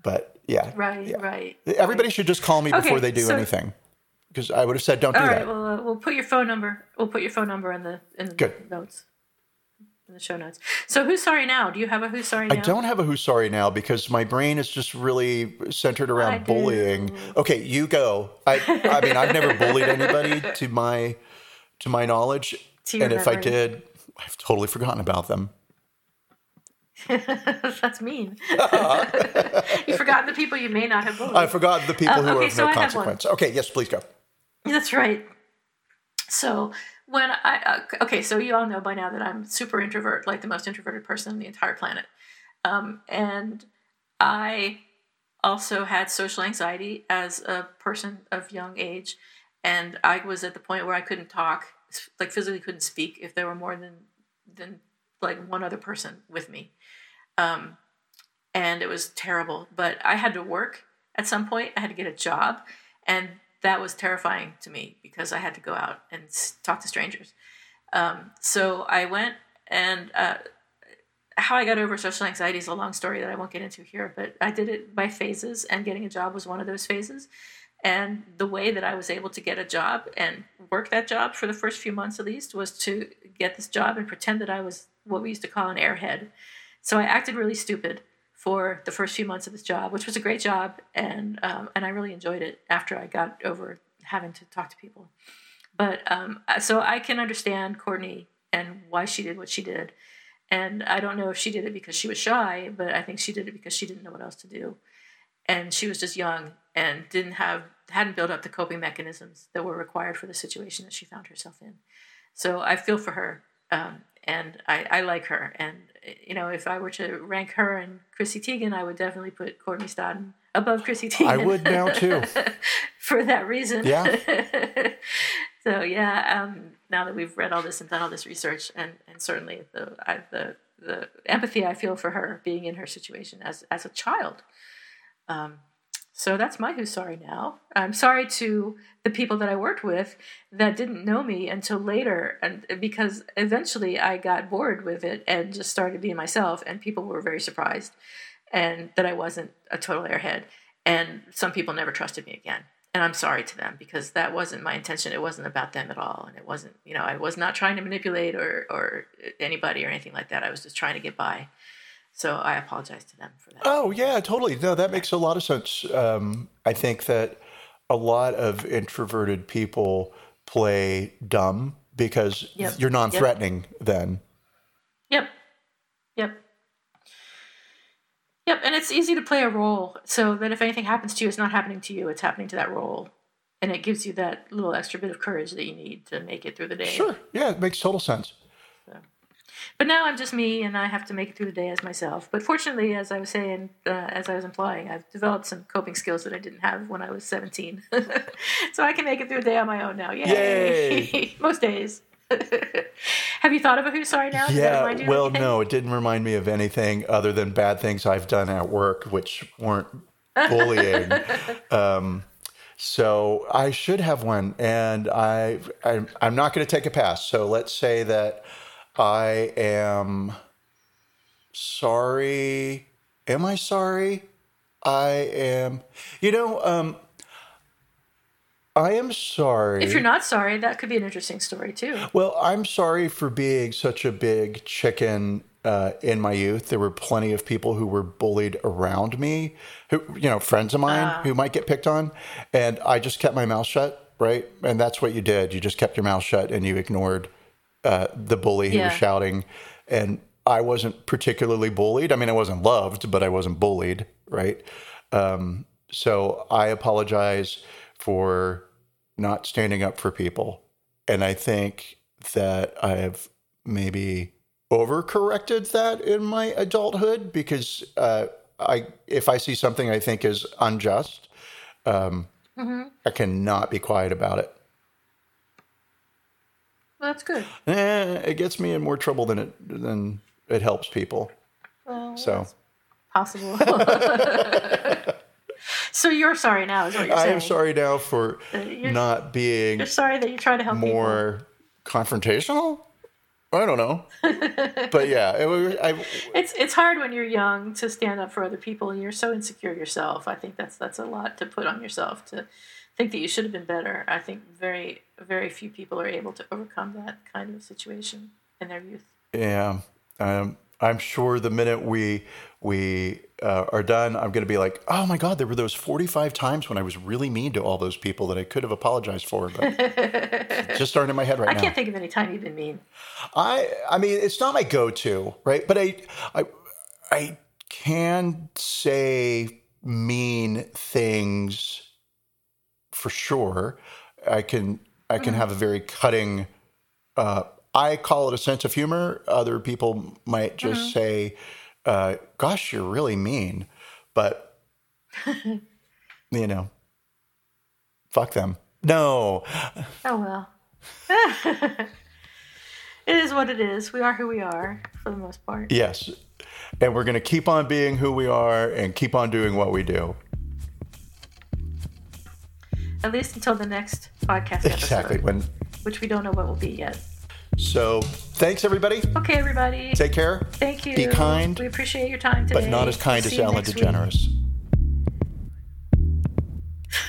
but yeah, Right, yeah. right. Everybody should just call me before they do so- anything, because I would have said, "Don't All do right, that." well, uh, we'll put your phone number. We'll put your phone number in the in the Good. notes, in the show notes. So, who's sorry now? Do you have a who's sorry now? I don't have a who's sorry now because my brain is just really centered I around do. bullying. Okay, you go. I I mean I've never bullied anybody to my to my knowledge, To and if I did, I've totally forgotten about them. That's mean. You've forgotten the people you may not have bullied. I forgot the people Uh, who okay, are of so no I consequence. Okay, yes, please go. That's right. So when I uh, okay, so you all know by now that I'm super introvert, like the most introverted person on the entire planet, um, and I also had social anxiety as a person of young age, and I was at the point where I couldn't talk, like physically couldn't speak if there were more than than like one other person with me. Um, and it was terrible. But I had to work at some point. I had to get a job, and that was terrifying to me because I had to go out and talk to strangers. Um, so I went, and uh, how I got over social anxiety is a long story that I won't get into here. But I did it by phases, and getting a job was one of those phases. And the way that I was able to get a job and work that job for the first few months at least was to get this job and pretend that I was what we used to call an airhead. So I acted really stupid for the first few months of this job, which was a great job, and um, and I really enjoyed it after I got over having to talk to people. But um, so I can understand Courtney and why she did what she did, and I don't know if she did it because she was shy, but I think she did it because she didn't know what else to do, and she was just young and didn't have hadn't built up the coping mechanisms that were required for the situation that she found herself in. So I feel for her, um, and I, I like her, and you know, if I were to rank her and Chrissy Teigen, I would definitely put Courtney Stodden above Chrissy Teigen. I would now too. for that reason. Yeah. so yeah, um, now that we've read all this and done all this research, and and certainly the I, the the empathy I feel for her being in her situation as as a child. Um, so that's my who's sorry now. I'm sorry to the people that I worked with that didn't know me until later, and because eventually I got bored with it and just started being myself, and people were very surprised, and that I wasn't a total airhead. And some people never trusted me again, and I'm sorry to them because that wasn't my intention. It wasn't about them at all, and it wasn't, you know, I was not trying to manipulate or or anybody or anything like that. I was just trying to get by. So I apologize to them for that. Oh yeah, totally. No, that makes a lot of sense. Um, I think that a lot of introverted people play dumb because yep. you're non-threatening yep. then. Yep. Yep. Yep, and it's easy to play a role so that if anything happens to you, it's not happening to you, it's happening to that role. And it gives you that little extra bit of courage that you need to make it through the day. Sure. Yeah, it makes total sense. So. But now I'm just me, and I have to make it through the day as myself. But fortunately, as I was saying, uh, as I was implying, I've developed some coping skills that I didn't have when I was 17. so I can make it through the day on my own now. Yay! Yay. Most days. have you thought of a who's sorry now? Does yeah. well, no, it didn't remind me of anything other than bad things I've done at work, which weren't bullying. um, so I should have one, and I, I I'm not going to take a pass. So let's say that I am sorry. Am I sorry? I am. You know, um, I am sorry. If you're not sorry, that could be an interesting story too. Well, I'm sorry for being such a big chicken uh, in my youth. There were plenty of people who were bullied around me, who you know, friends of mine uh. who might get picked on, and I just kept my mouth shut, right? And that's what you did. You just kept your mouth shut and you ignored uh, the bully who yeah. was shouting, and I wasn't particularly bullied. I mean, I wasn't loved, but I wasn't bullied, right? Um, so I apologize for not standing up for people, and I think that I've maybe overcorrected that in my adulthood because uh, I, if I see something I think is unjust, um, mm-hmm. I cannot be quiet about it. Well, that's good. Eh, it gets me in more trouble than it than it helps people. Well, so possible. so you're sorry now, is what you're I saying? am sorry now for uh, not being. You're sorry that you try to help more people. confrontational. I don't know, but yeah, it, I, it's it's hard when you're young to stand up for other people and you're so insecure yourself. I think that's that's a lot to put on yourself to think that you should have been better. I think very very few people are able to overcome that kind of situation in their youth. Yeah, um, I'm sure the minute we we uh, are done, I'm going to be like, oh my god, there were those 45 times when I was really mean to all those people that I could have apologized for, but just aren't in my head right I now. I can't think of any time you've been mean. I I mean, it's not my go-to, right? But I I I can say mean things for sure. I can I can mm-hmm. have a very cutting. Uh, I call it a sense of humor. Other people might just mm-hmm. say, uh, "Gosh, you're really mean," but you know, fuck them. No. Oh well. it is what it is. We are who we are for the most part. Yes. and we're going to keep on being who we are and keep on doing what we do. At least until the next podcast episode. Exactly. When which we don't know what will be yet. So, thanks everybody. Okay, everybody. Take care. Thank you. Be kind. We appreciate your time today. But not as kind as Ellen DeGeneres.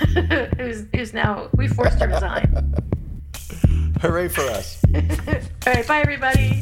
who's, who's now, we forced to resign. Hooray for us. All right, bye everybody.